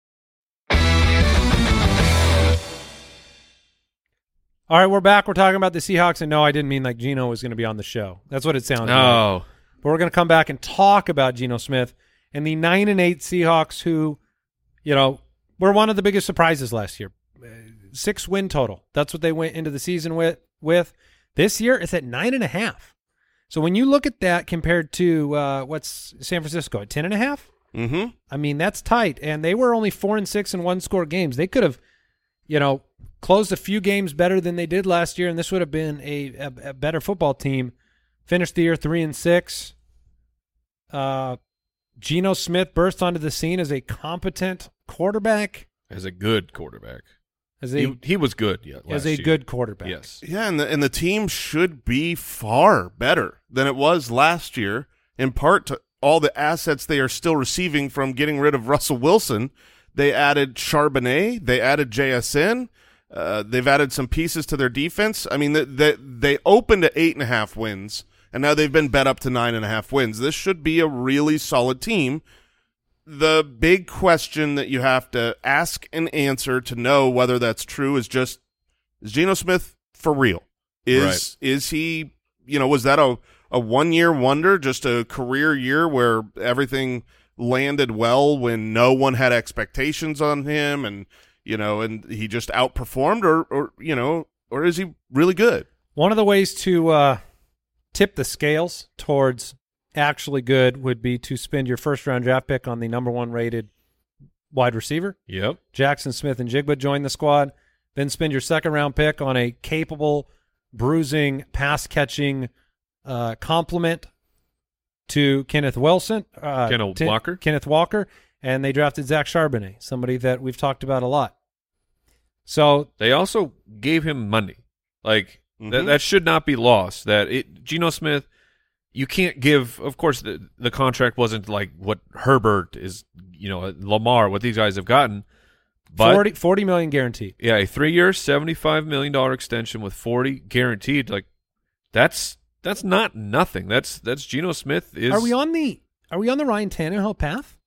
All right, we're back. We're talking about the Seahawks, and no, I didn't mean like Gino was going to be on the show. That's what it sounded like. Oh, But we're going to come back and talk about Geno Smith and the nine and eight Seahawks, who, you know, were one of the biggest surprises last year. Uh, Six win total. That's what they went into the season with. With this year, it's at nine and a half. So when you look at that compared to uh, what's San Francisco at ten and a half, Mm-hmm. I mean that's tight. And they were only four and six in one score games. They could have, you know, closed a few games better than they did last year, and this would have been a, a, a better football team. Finished the year three and six. Uh, Geno Smith burst onto the scene as a competent quarterback, as a good quarterback. as a He, he was good. Yeah, as a year. good quarterback. Yes. Yeah, and the and the team should be far better than it was last year, in part to all the assets they are still receiving from getting rid of Russell Wilson. They added Charbonnet, they added JSN, uh, they've added some pieces to their defense. I mean, they, they, they opened at eight and a half wins, and now they've been bet up to nine and a half wins. This should be a really solid team. The big question that you have to ask and answer to know whether that's true is just is Geno Smith for real? Is is he you know, was that a, a one year wonder, just a career year where everything landed well when no one had expectations on him and you know, and he just outperformed, or or you know, or is he really good? One of the ways to uh, tip the scales towards actually good would be to spend your first round draft pick on the number one rated wide receiver. Yep. Jaxon Smith-Njigba join the squad. Then spend your second round pick on a capable, bruising, pass catching uh, complement to Kenneth Wilson. Uh, Kenneth Ti- Walker? Kenneth Walker. And they drafted Zach Charbonnet, somebody that we've talked about a lot. So They also gave him money. Like that, Mhm. that should not be lost. That it, Geno Smith, you can't give. Of course, the the contract wasn't like what Herbert is. You know, Lamar, what these guys have gotten. But 40, 40 million guaranteed. yeah, a three year, seventy five million dollar extension with forty guaranteed. Like that's that's not nothing. That's that's Geno Smith is. Are we on the Are we on the Ryan Tannehill path?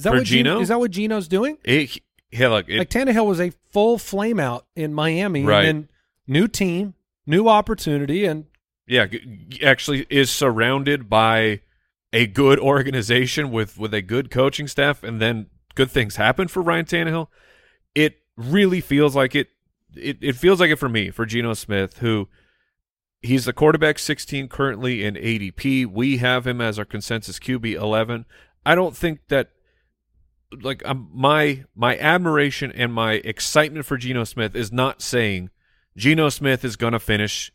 Is that For what Geno? Geno? Is that what Geno's doing? It, yeah, look, it, like Tannehill was a full flame out in Miami, Right. and new team, new opportunity, and yeah, actually is surrounded by a good organization with with a good coaching staff, and then good things happen for Ryan Tannehill. It really feels like it. It, it feels like it for me for Geno Smith, who he's the quarterback 16 currently in ADP. We have him as our consensus QB 11. I don't think that like um, my my admiration and my excitement for Geno Smith is not saying Geno Smith is going to finish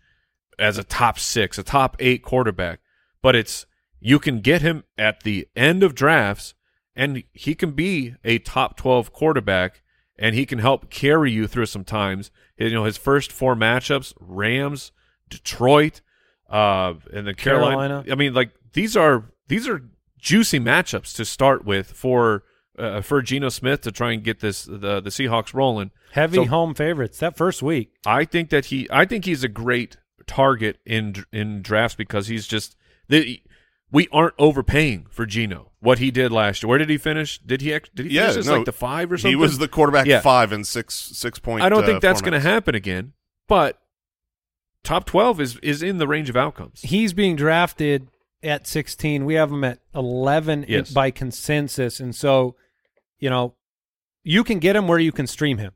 as a top six, a top eight quarterback, but it's you can get him at the end of drafts, and he can be a top twelve quarterback, and he can help carry you through some times. You know, his first four matchups: Rams, Detroit, uh, and the Carolina. Carolina. I mean, like these are these are juicy matchups to start with for uh, for Geno Smith to try and get this the the Seahawks rolling. heavy So- home favorites that first week. I think that he I think he's a great target in in drafts because he's just the we aren't overpaying for Geno. What he did last year. Where did he finish? Did he ex- did he Yeah, finish no, like the 5 or something? He was the quarterback Yeah. five and six six point. I don't uh, think that's going to happen again, but top 12 is is in the range of outcomes. He's being drafted at 16. We have him at 11 Yes. by consensus, and so you know you can get him where you can stream him.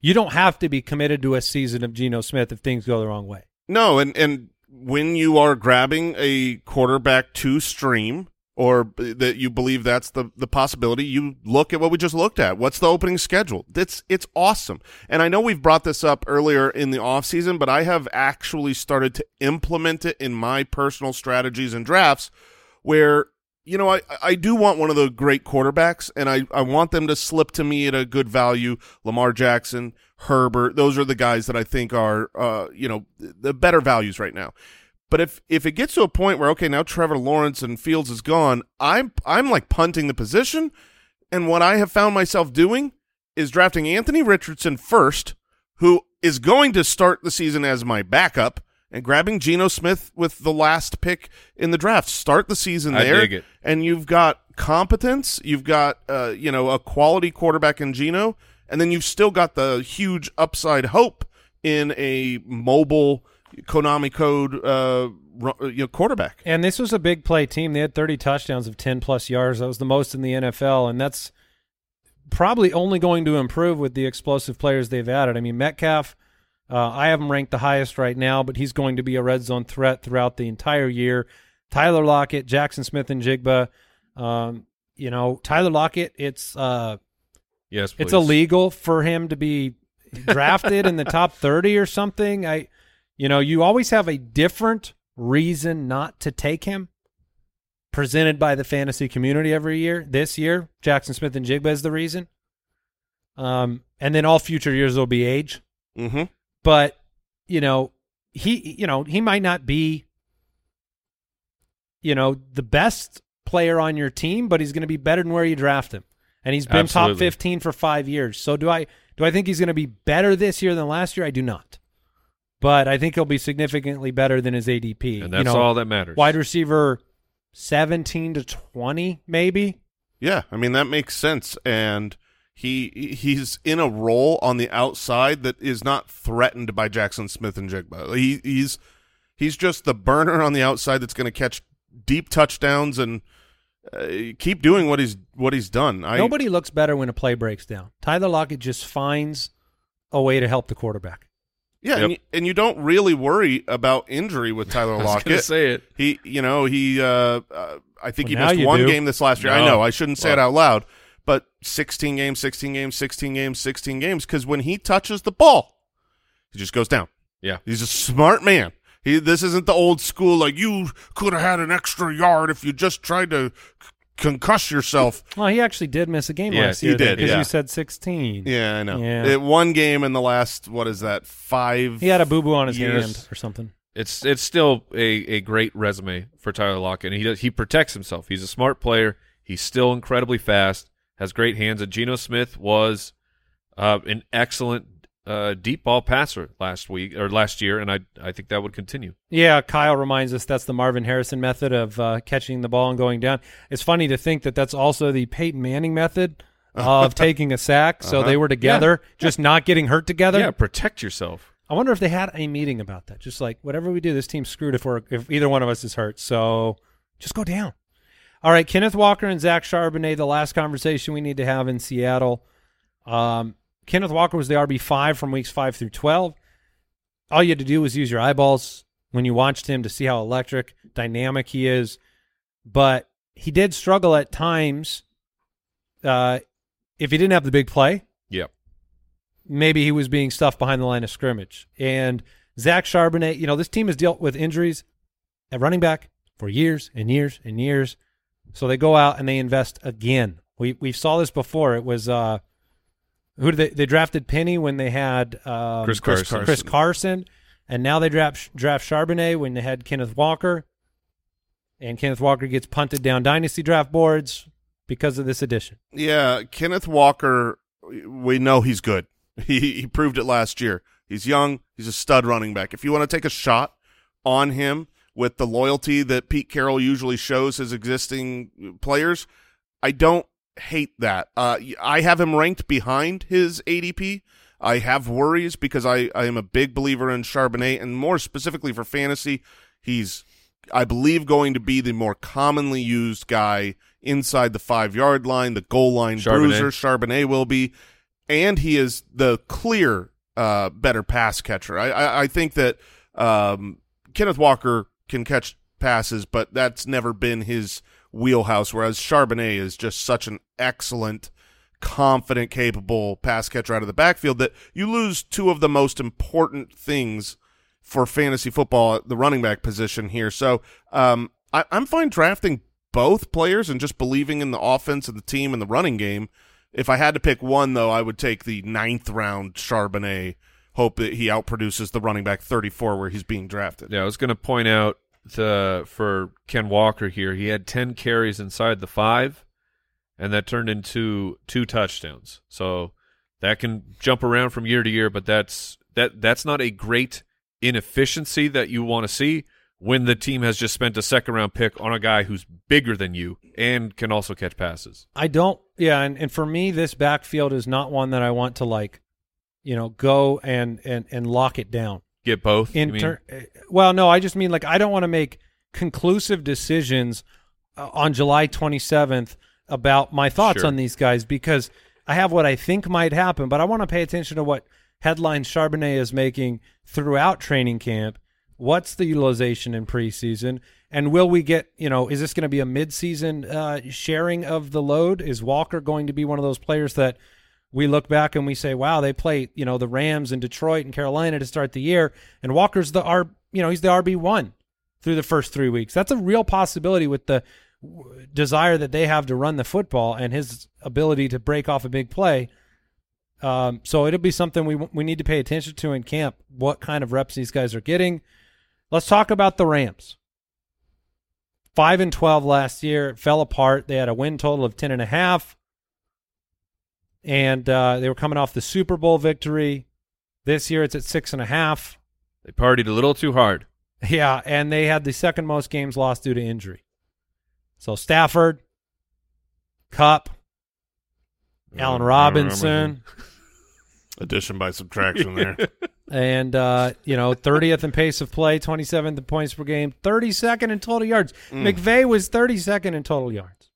You don't have to be committed to a season of Geno Smith if things go the wrong way. No, and and when you are grabbing a quarterback to stream or that you believe that's the the possibility, you look at what we just looked at. What's the opening schedule? It's it's awesome. And I know we've brought this up earlier in the offseason, but I have actually started to implement it in my personal strategies and drafts where you know, I, I do want one of the great quarterbacks, and I, I want them to slip to me at a good value. Lamar Jackson, Herbert, those are the guys that I think are, uh, you know, the better values right now. But if if it gets to a point where okay, now Trevor Lawrence and Fields is gone, I'm I'm like punting the position, and what I have found myself doing is drafting Anthony Richardson first, who is going to start the season as my backup, and grabbing Geno Smith with the last pick in the draft. Start the season I there, dig it. and you've got competence, you've got uh, you know a quality quarterback in Geno, and then you've still got the huge upside hope in a mobile Konami code uh, you know, quarterback. And this was a big play team. They had 30 touchdowns of 10 plus yards. That was the most in the NFL, and that's probably only going to improve with the explosive players they've added. I mean, Metcalf, uh, I have him ranked the highest right now, but he's going to be a red zone threat throughout the entire year. Tyler Lockett, Jaxon Smith-Njigba. Um, you know, Tyler Lockett, it's uh, Yes, it's illegal for him to be drafted in the top 30 or something. I you know, you always have a different reason not to take him presented by the fantasy community every year. This year, Jaxon Smith-Njigba is the reason. Um and then all future years will be age. Mm-hmm. But, you know, he you know, he might not be you know, the best player on your team, but he's going to be better than where you draft him. And he's been top 15 for 5 years. So do I do I think he's going to be better this year than last year? I do not. But I think he'll be significantly better than his ADP. and that's you know, all that matters. Wide receiver 17 to 20 maybe. Yeah, I mean that makes sense, and he he's in a role on the outside that is not threatened by Jaxon Smith-Njigba. He he's he's just the burner on the outside that's going to catch deep touchdowns and uh, keep doing what he's what he's done. I, Nobody looks better when a play breaks down. Tyler Lockett just finds a way to help the quarterback. Yeah, and, you, and you don't really worry about injury with Tyler I was Lockett. say it. He, you know, he. Uh, uh, I think Well, he missed one do. game this last year. I know I shouldn't say it out loud, but 16 games, 16 games, 16 games, 16 games. Because when he touches the ball, he just goes down. Yeah. He's a smart man. He. This isn't the old school like you could have had an extra yard if you just tried to c- concuss yourself. Well, he actually did miss a game Yes, last year. he did, because yeah. you said 16. Yeah, I know. Yeah. It, one game in the last what is that five? He had a boo boo on his years. hand or something. It's it's still a, a great resume for Tyler Lockett. And he does, he protects himself. He's a smart player. He's still incredibly fast. Has great hands. And Geno Smith was uh, an excellent uh, deep ball passer last week or last year, and I I think that would continue. Yeah, Kyle reminds us that's the Marvin Harrison method of uh, catching the ball and going down. It's funny to think that that's also the Peyton Manning method of taking a sack. So Uh-huh. they were together, just not getting hurt together. Yeah, protect yourself. I wonder if they had a meeting about that. Just like whatever we do, this team's screwed if we're if either one of us is hurt. So just go down. All right, Kenneth Walker and Zach Charbonnet. The last conversation we need to have in Seattle. Um, Kenneth Walker was the RB five from weeks five through twelve. All you had to do was use your eyeballs when you watched him to see how electric, dynamic he is. But he did struggle at times. Uh, if he didn't have the big play, Yep. maybe he was being stuffed behind the line of scrimmage. And Zach Charbonnet, you know, this team has dealt with injuries at running back for years and years and years. So they go out and they invest again. We we saw this before. It was uh who did they they drafted Penny when they had um, Chris Carson. Chris Carson, and now they draft draft Charbonnet when they had Kenneth Walker. And Kenneth Walker gets punted down dynasty draft boards because of this addition. Yeah, Kenneth Walker, we know he's good. He he proved it last year. He's young. He's a stud running back. If you want to take a shot on him with the loyalty that Pete Carroll usually shows his existing players, I don't hate that. Uh, I have him ranked behind his ADP. I have worries because I, I am a big believer in Charbonnet, and more specifically for fantasy, he's I believe going to be the more commonly used guy inside the five yard line, the goal line Charbonnet. bruiser. Charbonnet will be, and he is the clear uh, better pass catcher. I, I, I think that um, Kenneth Walker can catch passes, but that's never been his wheelhouse. Whereas Charbonnet is just such an excellent, confident, capable pass catcher out of the backfield that you lose two of the most important things for fantasy football at the running back position here. So um, I, I'm fine drafting both players and just believing in the offense of the team and the running game. If I had to pick one, though, I would take the ninth round Charbonnet. Hope that he outproduces the running back 34 where he's being drafted. Yeah, I was going to point out the for Ken Walker here. He had ten carries inside the five, and that turned into two touchdowns. So that can jump around from year to year, but that's that that's not a great inefficiency that you want to see when the team has just spent a second round pick on a guy who's bigger than you and can also catch passes. I don't. Yeah, and, and for me, this backfield is not one that I want to like, you know, go and and and lock it down. Get both. In ter- uh, well, no, I just mean like I don't want to make conclusive decisions uh, on July 27th about my thoughts Sure. on these guys because I have what I think might happen, but I want to pay attention to what headlines Charbonnet is making throughout training camp. What's the utilization in preseason? And will we get, you know, is this going to be a midseason uh, sharing of the load? Is Walker going to be one of those players that we look back and we say, wow, they play, you know, the Rams and Detroit and Carolina to start the year, and Walker's the R, you know, he's the RB one through the first three weeks. That's a real possibility with the desire that they have to run the football and his ability to break off a big play. Um, so it'll be something we we need to pay attention to in camp. What kind of reps these guys are getting? Let's talk about the Rams. Five and twelve last year, fell apart. They had a win total of ten and a half and uh, they were coming off the Super Bowl victory. This year, it's at six and a half. They partied a little too hard. Yeah, and they had the second most games lost due to injury. So Stafford, Kupp, Allen Robinson, Addition by subtraction there. and uh, you know, thirtieth in pace of play, twenty seventh in points per game, thirty second in total yards. McVay was thirty second in total yards.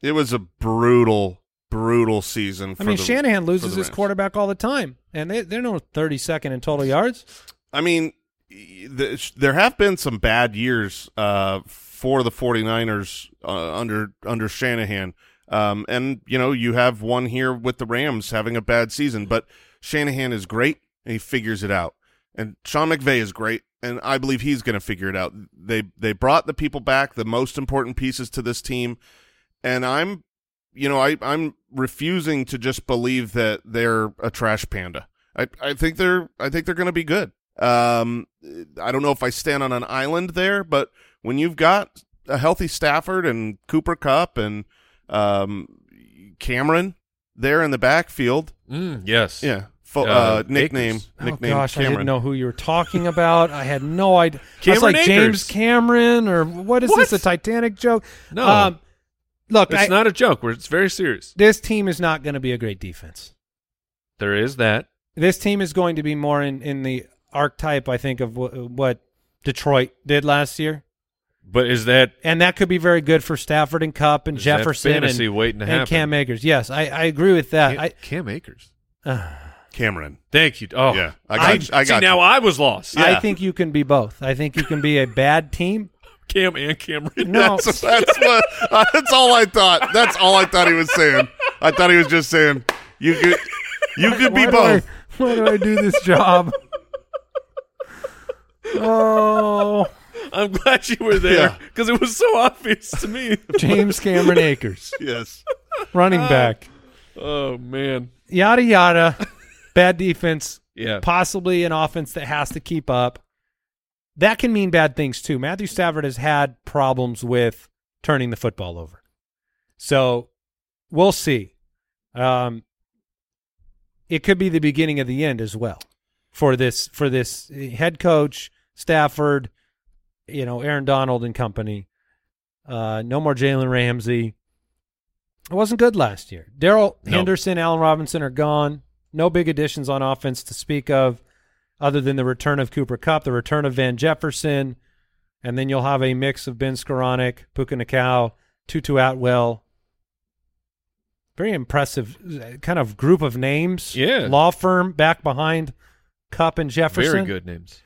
It was a brutal, brutal season. For I mean, the, Shanahan loses his quarterback all the time, and they they're no thirty second in total yards. I mean, the, there have been some bad years uh, for the 49ers uh, under under Shanahan. Um, and you know, you have one here with the Rams having a bad season, but Shanahan is great and he figures it out. And Sean McVay is great, and I believe he's going to figure it out. They they brought the people back, the most important pieces to this team, and I'm, you know, I I'm refusing to just believe that they're a trash panda. I I think they're I think they're going to be good. Um, I don't know if I stand on an island there, but when you've got a healthy Stafford and Cooper Kupp and um Cameron there in the backfield, Mm, yes. yeah, fo- Uh, uh, nickname Akers. nickname oh gosh, I Cameron. didn't know who you were talking about. I had no idea. I Cameron like James Cameron or what is this? A Titanic joke? No. Um, look, It's I, not a joke. We're, it's very serious. this team is not going to be a great defense. There is that. This team is going to be more in in the archetype, I think, of wh- what Detroit did last year. But is that and that could be very good for Stafford and Kupp and Is that Jefferson fantasy and, waiting to and happen? Cam Akers. Yes, I, I agree with that. Cam, I, Cam Akers? Uh, Cameron. Thank you. Oh, Yeah, I got. I- you. I see got. now. I was lost. I think you can be both. I think you can be a bad team. Cam and Cameron. No, That's, that's what. uh, that's all I thought. That's all I thought he was saying. I thought he was just saying you could. You could be why do I- why do I do this job? oh, I'm glad you were there Yeah. because it was so obvious to me. James Cameron Akers, Yes. running back. oh man. Yada yada. Bad defense. Yeah. Possibly an offense that has to keep up. That can mean bad things too. Matthew Stafford has had problems with turning the football over. So we'll see. Um, it could be the beginning of the end as well for this for this head coach Stafford, you know Aaron Donald and company. Uh, no more Jalen Ramsey. It wasn't good last year. Darrell No. Henderson, Allen Robinson are gone. No big additions on offense to speak of, other than the return of Cooper Kupp, the return of Van Jefferson, and then you'll have a mix of Ben Skowronek, Puka Nacua, Tutu Atwell. Very impressive kind of group of names. Yeah. Law firm back behind Kupp and Jefferson. Very good names.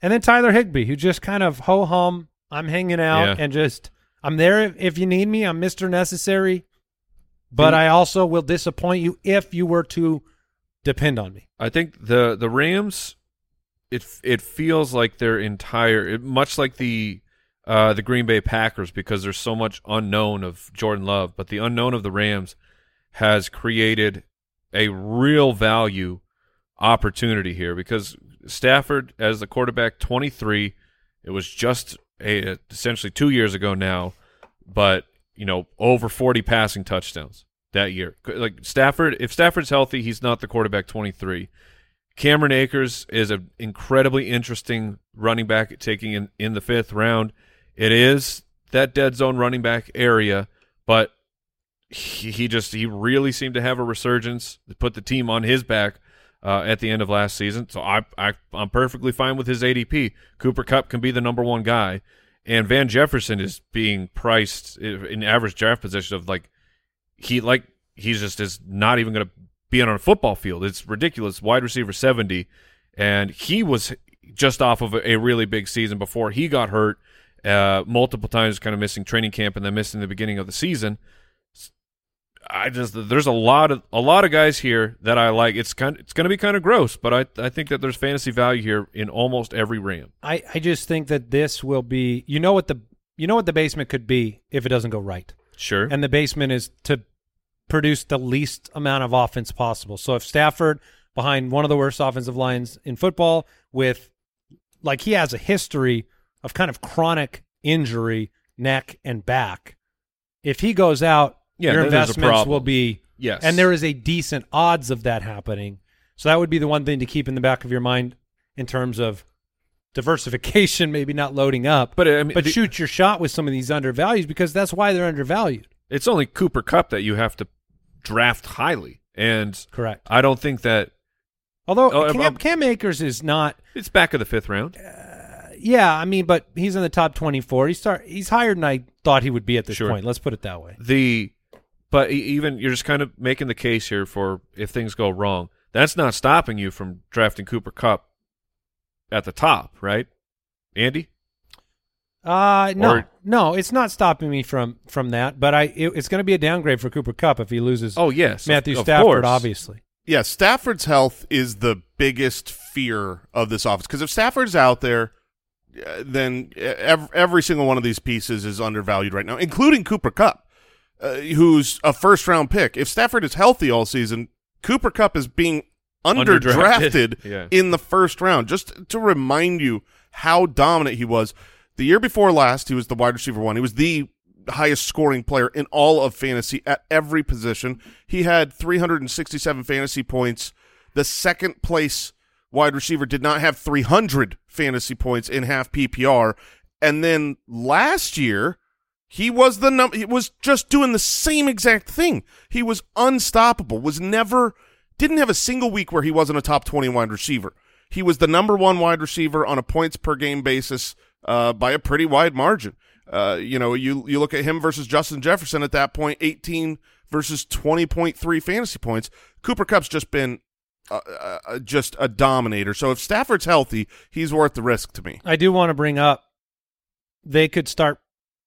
And then Tyler Higbee, who just kind of ho hum, I'm hanging out Yeah. and just I'm there if, if you need me. I'm Mr. Necessary. But And- I also will disappoint you if you were to depend on me. I think the the Rams, it it feels like their entire, it, much like the uh, the Green Bay Packers, because there's so much unknown of Jordan Love, but the unknown of the Rams has created a real value opportunity here because Stafford as the quarterback, 23, it was just a, essentially two years ago now, but you know over 40 passing touchdowns that year. Like Stafford, if Stafford's healthy, he's not the quarterback 23. Cameron Akers is an incredibly interesting running back taking in, in the fifth round. It is that dead zone running back area, but he, he just he really seemed to have a resurgence to put the team on his back uh, at the end of last season. So I, I I'm perfectly fine with his ADP. Cooper Kupp can be the number one guy, and Van Jefferson is being priced in average draft position of like he like he's just is not even going to be on a football field. It's ridiculous. Wide receiver 70 and he was just off of a, a really big season before he got hurt uh, multiple times kind of missing training camp and then missing the beginning of the season. I just there's a lot of a lot of guys here that I like. It's kind it's going to be kind of gross, but I I think that there's fantasy value here in almost every Ram. I, I just think that this will be you know what the you know what the basement could be if it doesn't go right. Sure. And the basement is to produce the least amount of offense possible. So if Stafford behind one of the worst offensive lines in football with like he has a history of kind of chronic injury, neck and back. If he goes out, Yeah, your then there's a investments will be Yes. And there is a decent odds of that happening. So that would be the one thing to keep in the back of your mind in terms of diversification, maybe not loading up. But, I mean, but the- shoot your shot with some of these undervalues because that's why they're undervalued. it's only Cooper Kupp that you have to draft highly, and Correct. I don't think that Although Oh, Cam, um, Cam Akers is not, it's back of the fifth round. Yeah, I mean, but he's in the top 24. He's start. He's higher than I thought he would be at this Sure. point. Let's put it that way. the but even you're just kind of making the case here for if things go wrong that's not stopping you from drafting cooper kupp at the top right andy Uh no, Or- no, it's not stopping me from from that. But I, it, it's going to be a downgrade for Cooper Kupp if he loses. oh yes Matthew of Stafford, course. obviously. Yeah, Stafford's health is the biggest fear of this office because if Stafford's out there, uh, then every, every single one of these pieces is undervalued right now, including Cooper Kupp, uh, who's a first round pick. If Stafford is healthy all season, Cooper Kupp is being underdrafted Underdrafted, yeah. in the first round. Just to remind you how dominant he was. The year before last, he was the wide receiver one. He was the highest scoring player in all of fantasy at every position. He had 367 fantasy points. The second place wide receiver did not have 300 fantasy points in half PPR. And then last year, he was the num- he was just doing the same exact thing. He was unstoppable. Was never didn't have a single week where he wasn't a top 20 wide receiver. He was the number one wide receiver on a points per game basis uh, by a pretty wide margin. Uh, you know, you you look at him versus Justin Jefferson at that point, 18 versus 20.3 fantasy points. Cooper Kupp's just been uh, uh, just a dominator. So if Stafford's healthy, he's worth the risk to me. I do want to bring up they could start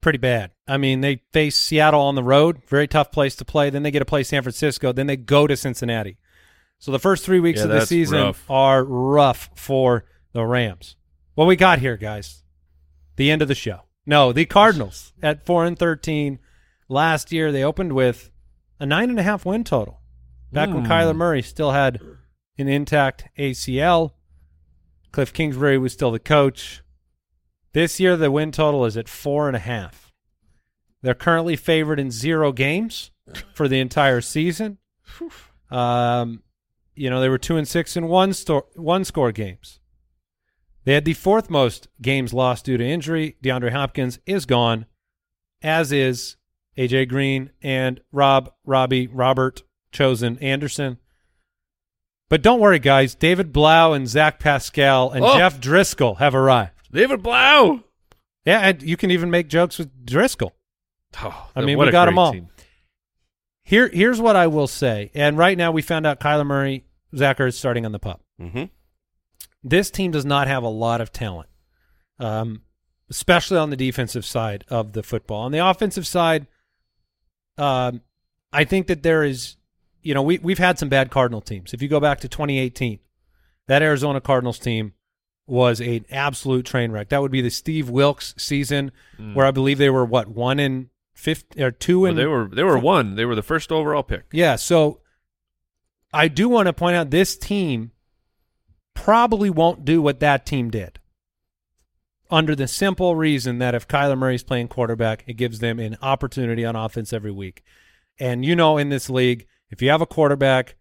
pretty bad. I mean, they face Seattle on the road, very tough place to play. Then they get to play San Francisco. Then they go to Cincinnati. So the first three weeks Yeah, of the season rough. are rough for the Rams. What we got here, guys? The end of the show. No, the Cardinals at four and thirteen. Last year they opened with a nine and a half win total. Back when Kyler Murray still had an intact ACL. Cliff Kingsbury was still the coach. This year, the win total is at four and a half. They're currently favored in zero games for the entire season. Um, you know, they were two and six in one store, one score games. They had the fourth most games lost due to injury. DeAndre Hopkins is gone, as is AJ Green and Rob, Robbie, Robert, Chosen Anderson. But don't worry, guys. David Blough and Zach Pascal and Oh. Jeff Driskel have arrived. david blough Yeah, and you can even make jokes with Driskel. oh, I mean, we got them all. team. Here, here's what I will say. And right now, we found out Kyler Murray, Zach Ertz starting on the pup. Mm-hmm. This team does not have a lot of talent, um, especially on the defensive side of the football. On the offensive side, um, I think that there is, you know, we we've had some bad Cardinal teams. If you go back to 2018, that Arizona Cardinals team was an absolute train wreck. That would be the Steve Wilks season, where I believe they were what one in fifty or two Mm. Well, and they were they were one they were the first overall pick yeah, so I do want to point out this team probably won't do what that team did. Under the simple reason that if Kyler Murray's playing quarterback, it gives them an opportunity on offense every week. And you know, in this league, if you have a quarterback,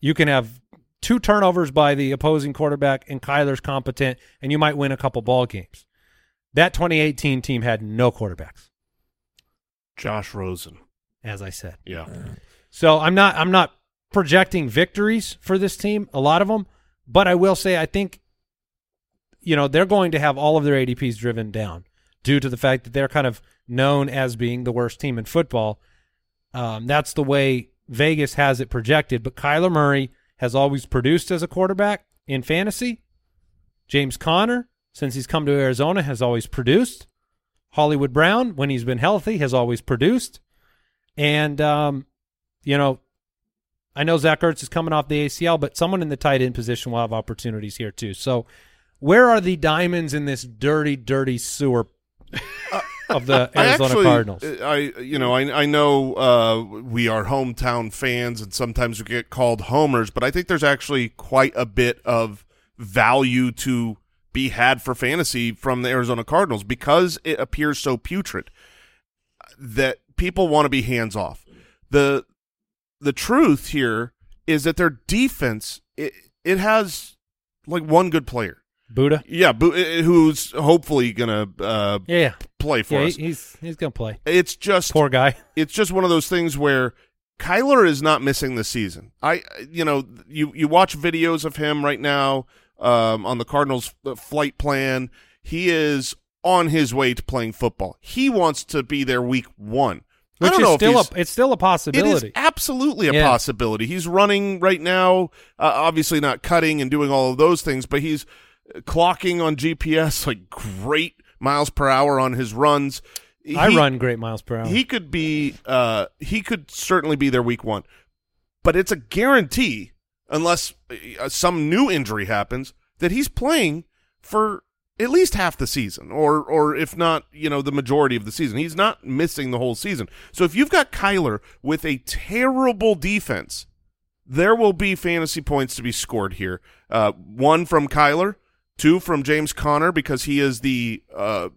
you can have two turnovers by the opposing quarterback, and Kyler's competent, and you might win a couple ball games. That 2018 team had no quarterbacks, Josh Rosen. as I said. Yeah. So I'm not I'm not projecting victories for this team, a lot of them, but I will say I think you know, they're going to have all of their ADPs driven down due to the fact that they're kind of known as being the worst team in football. Um, that's the way Vegas has it projected, but Kyler Murray has always produced as a quarterback in fantasy. James Conner, since he's come to Arizona, has always produced. Hollywood Brown, when he's been healthy, has always produced. And um, you know, I know Zach Ertz is coming off the ACL, but someone in the tight end position will have opportunities here too. So, where are the diamonds in this dirty, dirty sewer of the I Arizona actually, Cardinals? I you know I I know uh, we are hometown fans and sometimes we get called homers, but I think there's actually quite a bit of value to be had for fantasy from the Arizona Cardinals because it appears so putrid that people want to be hands off. the The truth here is that their defense it it has like one good player. Budda? Yeah, Bu- uh, who's hopefully gonna uh, Yeah, yeah. play for yeah us. he's he's gonna play. It's just Poor guy. it's just one of those things where Kyler is not missing the season. I you know you you watch videos of him right now um, on the Cardinals uh, flight plan. he is on his way to playing football. He wants to be there week one. I Which don't is know still a, it's still a possibility. is absolutely a Yeah. possibility. He's running right now, uh, obviously not cutting and doing all of those things, but he's clocking on GPS like great miles per hour on his runs. I run great miles per hour. He could be. Uh, he could certainly be there week one, but it's a guarantee unless uh, some new injury happens that he's playing for at least half the season, or or if not, you know, the majority of the season. He's not missing the whole season. So if you've got Kyler with a terrible defense, there will be fantasy points to be scored here. Uh, one from Kyler, two from James Conner because he is the uh,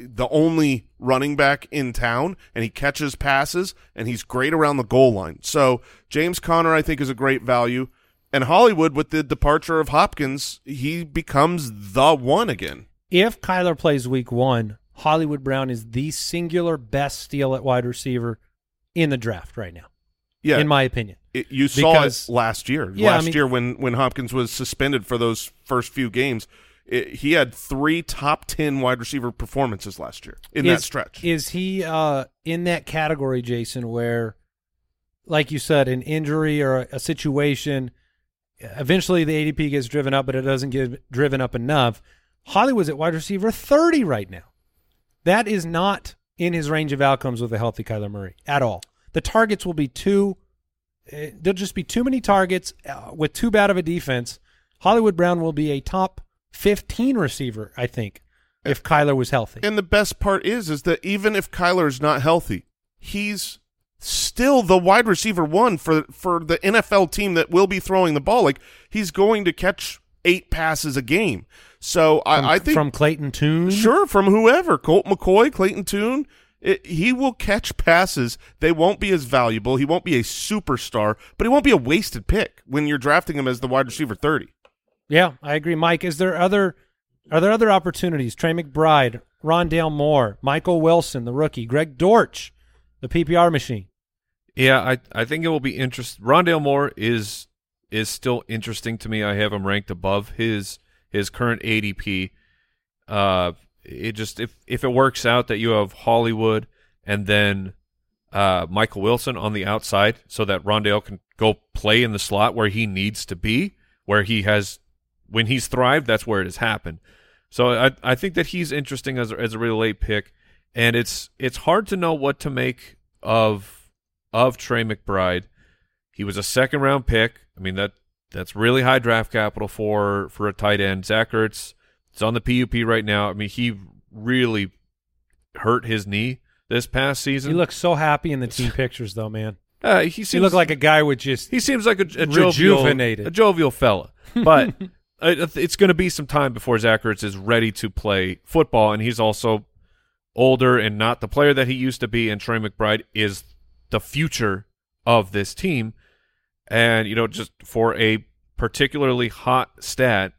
the only running back in town, and he catches passes, and he's great around the goal line. So James Conner, I think, is a great value. And Hollywood, with the departure of Hopkins, he becomes the one again. if Kyler plays week one, Hollywood Brown is the singular best steal at wide receiver in the draft right now, Yeah, in my opinion. It, you saw Because- it last year. Yeah, I last mean- year when when Hopkins was suspended for those first few games, it, he had three top ten wide receiver performances last year in that stretch. Is he uh, in that category, Jason, where, like you said, an injury or a, a situation, eventually the ADP gets driven up, but it doesn't get driven up enough? Hollywood's at wide receiver 30 right now. That is not in his range of outcomes with a healthy Kyler Murray at all. The targets will be too, uh, there'll just be too many targets uh, with too bad of a defense. Hollywood Brown will be a top 15 receiver, I think, if Kyler was healthy. And the best part is, is that even if Kyler is not healthy, he's still the wide receiver one for for the NFL team that will be throwing the ball. Like he's going to catch eight passes a game. So from, I, I think from Clayton Tune. Sure, from whoever, Colt McCoy, Clayton Tune, it, he will catch passes. They won't be as valuable. He won't be a superstar, but he won't be a wasted pick when you're drafting him as the wide receiver thirty. Yeah, I agree, Mike. Is there other are there other opportunities? Trey McBride, Rondale Moore, Michael Wilson, the rookie, Greg Dortch, the PPR machine. Yeah, I I think it will be interesting. Rondale Moore is is still interesting to me. I have him ranked above his his current ADP. Uh, it just if if it works out that you have Hollywood and then uh Michael Wilson on the outside, so that Rondale can go play in the slot where he needs to be, where he has when he's thrived, that's where it has happened. So I I think that he's interesting as as a really late pick, and it's it's hard to know what to make of of Trey McBride. He was a second round pick. I mean that that's really high draft capital for for a tight end. Zach Ertz is on the PUP right now. I mean he really hurt his knee this past season. He looks so happy in the team pictures, though, man. uh, he seems He looked like a guy with just he seems like a, a jovial, Rejuvenated. a jovial fella, but it's going to be some time before Zach Ertz is ready to play football, and he's also older and not the player that he used to be. And Trey McBride is the future of this team, and you know, just for a particularly hot stat,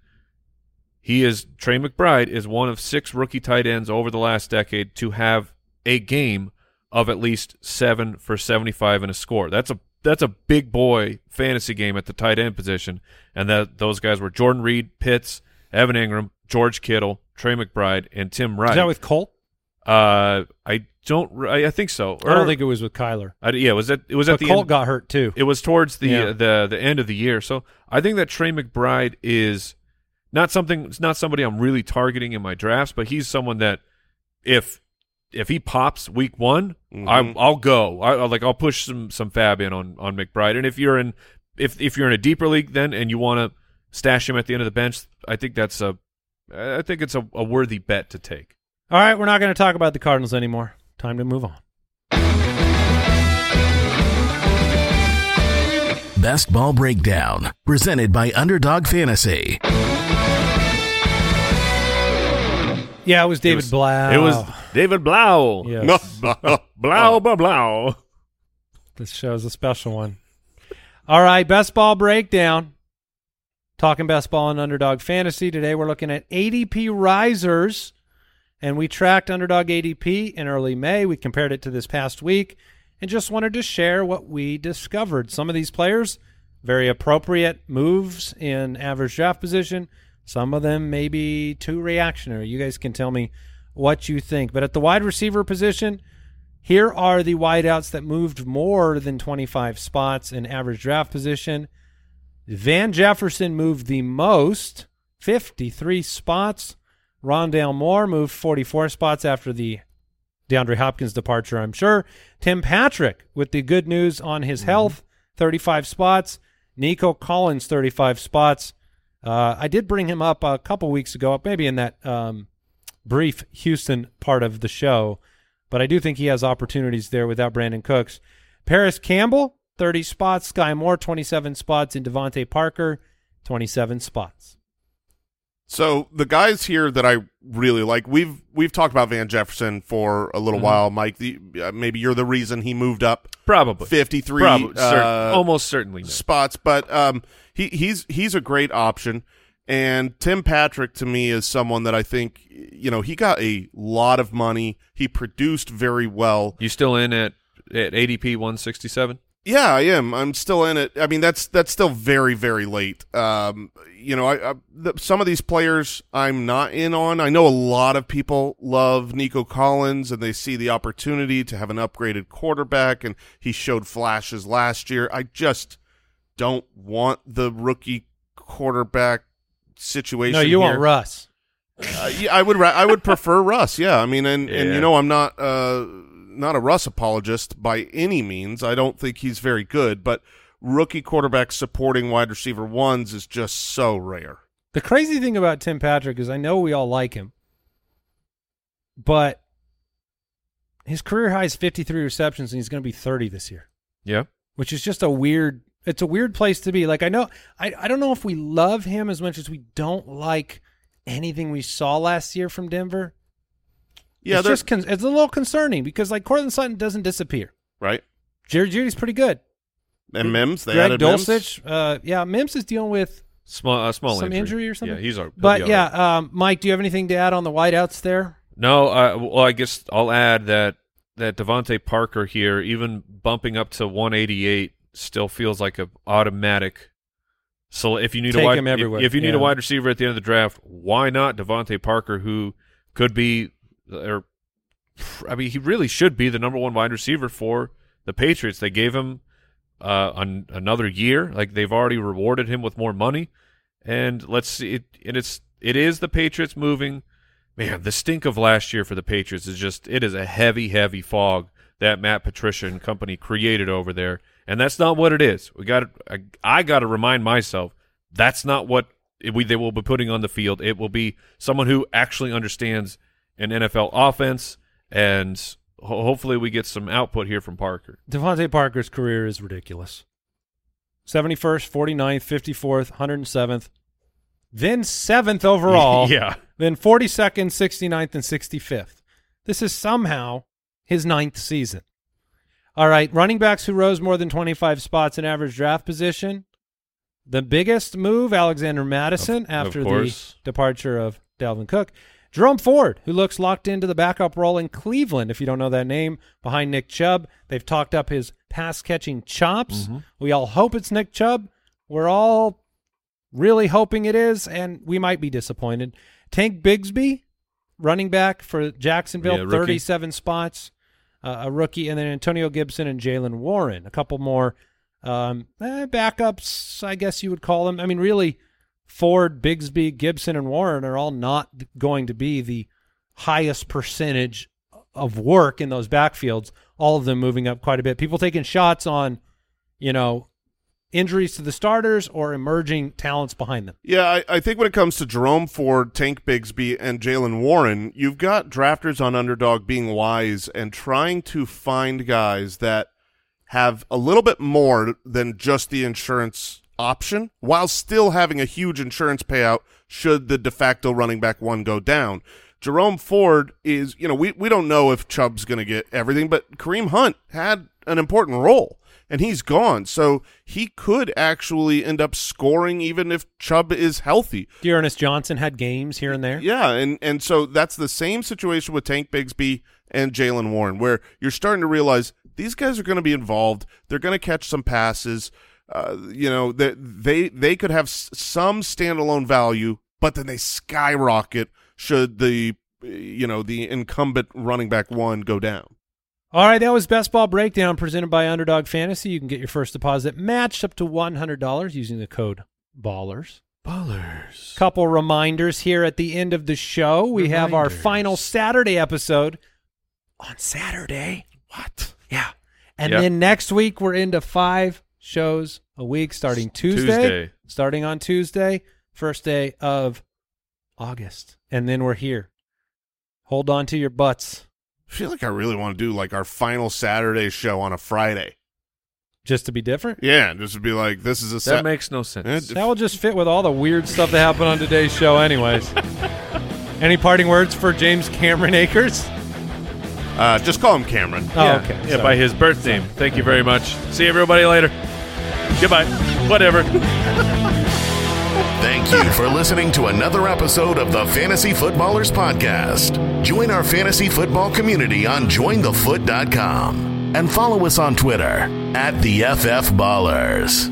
he is Trey McBride is one of six rookie tight ends over the last decade to have a game of at least seven for seventy-five and a score. That's a that's a big boy fantasy game at the tight end position, and that those guys were Jordan Reed, Pitts, Evan Engram, George Kittle, Trey McBride, and Tim Wright. is that with Colt? Uh, I don't. I, I think so. I don't think it was with Kyler. I, yeah, was that it was at the Colt end, got hurt too. it was towards the Yeah. the the end of the year. So I think that Trey McBride is not something. It's not somebody I'm really targeting in my drafts, but he's someone that if if he pops week one, Mhm. I, I'll go. I, I'll like I'll push some some FAAB in on on McBride. And if you're in if if you're in a deeper league then and you want to stash him at the end of the bench, I think that's a I think it's a, a worthy bet to take. All right, we're not going to talk about the Cardinals anymore. Time to move on. Best Ball Breakdown, presented by Underdog Fantasy. Yeah, it was David was- Blau. It was David Blau. Yes. Blau, blah, oh. blau. This show's a special one. All right, best ball breakdown. Talking best ball and underdog fantasy. Today we're looking at ADP risers, and we tracked underdog ADP in early May. We compared it to this past week and just wanted to share what we discovered. Some of these players, very appropriate moves in average draft position. Some of them may be too reactionary. You guys can tell me what you think. But at the wide receiver position, here are the wideouts that moved more than 25 spots in average draft position. Van Jefferson moved the most, 53 spots. Rondale Moore moved 44 spots after the DeAndre Hopkins departure, I'm sure. Tim Patrick with the good news on his health, 35 spots. Nico Collins, 35 spots. Uh, I did bring him up a couple weeks ago, maybe in that um, brief Houston part of the show, but I do think he has opportunities there without Brandin Cooks. Parris Campbell, 30 spots. Skyy Moore, 27 spots. And DeVante Parker, 27 spots. So the guys here that I really like, we've we've talked about Van Jefferson for a little Mhm. while, Mike. The, uh, maybe you're the reason he moved up Probably. 53 Probably. cer- uh, almost certainly. not. spots, but um, he he's he's a great option. And Tim Patrick to me is someone that I think you know he got a lot of money. He produced very well. You still in at at ADP 167? Yeah, I am. I'm still in it. I mean, that's that's still very very late. Um, you know, I, I the, some of these players I'm not in on. I know a lot of people love Nico Collins and they see the opportunity to have an upgraded quarterback, and he showed flashes last year. I just don't want the rookie quarterback situation. No, you want. Russ. Uh, yeah, I would. Ra- I would prefer Russ. Yeah, I mean, and and you know, I'm not uh not a Russ apologist by any means. I don't think he's very good, but rookie quarterback supporting wide receiver ones is just so rare. The crazy thing about Tim Patrick is I know we all like him, but his career high is 53 receptions and he's going to be 30 this year, Yeah. which is just a weird it's a weird place to be. Like I know I I don't know if we love him as much as we don't like anything we saw last year from Denver. Yeah, it's just con- it's a little concerning because like Courtland Sutton doesn't disappear. right. Jerry Jeudy's pretty good. And Mims, they Greg added Mims. Dulcich, uh, yeah, Mims is dealing with Small, uh, small some injury, or something. Yeah, he's our. But yeah, um, Mike, do you have anything to add on the wideouts there? No, uh, well, I guess I'll add that that DeVante Parker here, even bumping up to 188, still feels like a automatic. So if you need Take a wide, him if, if you need yeah. a wide receiver at the end of the draft, why not DeVante Parker, who could be, or I mean, he really should be the number one wide receiver for the Patriots. They gave him uh, an, another year, like they've already rewarded him with more money, and let's see. It, and it's it is the Patriots moving man, the stink of last year for the Patriots is just it is a heavy, heavy fog that Matt Patricia and company created over there, and that's not what it is. We got I, I got to remind myself that's not what we they will be putting on the field. It will be someone who actually understands an NFL offense, and ho- hopefully we get some output here from Parker. DeVante Parker's career is ridiculous. 71st, 49th, 54th, 107th, then 7th overall, yeah, then 42nd, 69th, and 65th. This is somehow his ninth season. All right, running backs who rose more than 25 spots in average draft position. The biggest move, Alexander Mattison, Of- of after the departure of Dalvin Cook. Jerome Ford, who looks locked into the backup role in Cleveland, if you don't know that name, behind Nick Chubb. They've talked up his pass catching chops. We all hope it's Nick Chubb. We're all really hoping it is, and we might be disappointed. Tank Bigsby, running back for Jacksonville, Yeah, 37 spots, uh, a rookie, and then Antonio Gibson and Jaylen Warren, a couple more um, eh, backups, I guess you would call them. I mean, really, Ford, Bigsby, Gibson, and Warren are all not going to be the highest percentage of work in those backfields. All of them moving up quite a bit. People taking shots on, you know, injuries to the starters or emerging talents behind them. Yeah, I, I think when it comes to Jerome Ford, Tank Bigsby, and Jaylen Warren, you've got drafters on Underdog being wise and trying to find guys that have a little bit more than just the insurance option while still having a huge insurance payout should the de facto running back one go down. Jerome Ford is, you know, we, we don't know if Chubb's going to get everything, but Kareem Hunt had an important role and he's gone. So he could actually end up scoring even if Chubb is healthy. D'Ernest Johnson had games here and there. Yeah, and and so that's the same situation with Tank Bigsby and Jaylen Warren, where you're starting to realize these guys are going to be involved. They're going to catch some passes. Uh, you know, that they they could have some standalone value, but then they skyrocket should the you know the incumbent running back one go down. All right, that was Best Ball Breakdown presented by Underdog Fantasy. You can get your first deposit matched up to $100 using the code BALLERS. Ballers. Couple reminders here at the end of the show. We have our final Saturday episode on Saturday. What? Yeah. And Yep. then next week we're into five shows a week starting Tuesday. Tuesday. Starting on Tuesday, first day of August. And then we're here. Hold on to your butts I feel like I really want to do like our final Saturday show on a Friday. just to be different. Yeah, just to be like, this is a That Sat- makes no sense. Eh, That will just fit with all the weird stuff that happened on today's show, anyways. Any parting words for James Cameron Akers? uh, just call him Cameron. Oh, yeah, okay. Yeah, Sorry. by his birth name. Thank you very much. See everybody later. Goodbye. Whatever. Thank you for listening to another episode of the Fantasy Footballers Podcast. Join our fantasy football community on jointhefoot.com and follow us on Twitter at the FF Ballers.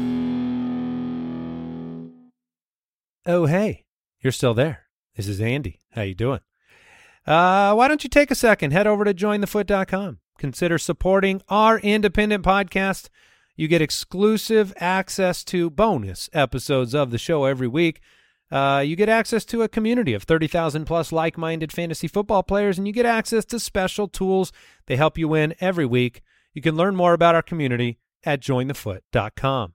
Oh, hey, you're still there. This is Andy. How you doing? Uh, why don't you take a second, head over to jointhefoot.com. Consider supporting our independent podcast. You get exclusive access to bonus episodes of the show every week. Uh, you get access to a community of 30,000 plus like minded fantasy football players, and you get access to special tools. They help you win every week. You can learn more about our community at jointhefoot.com.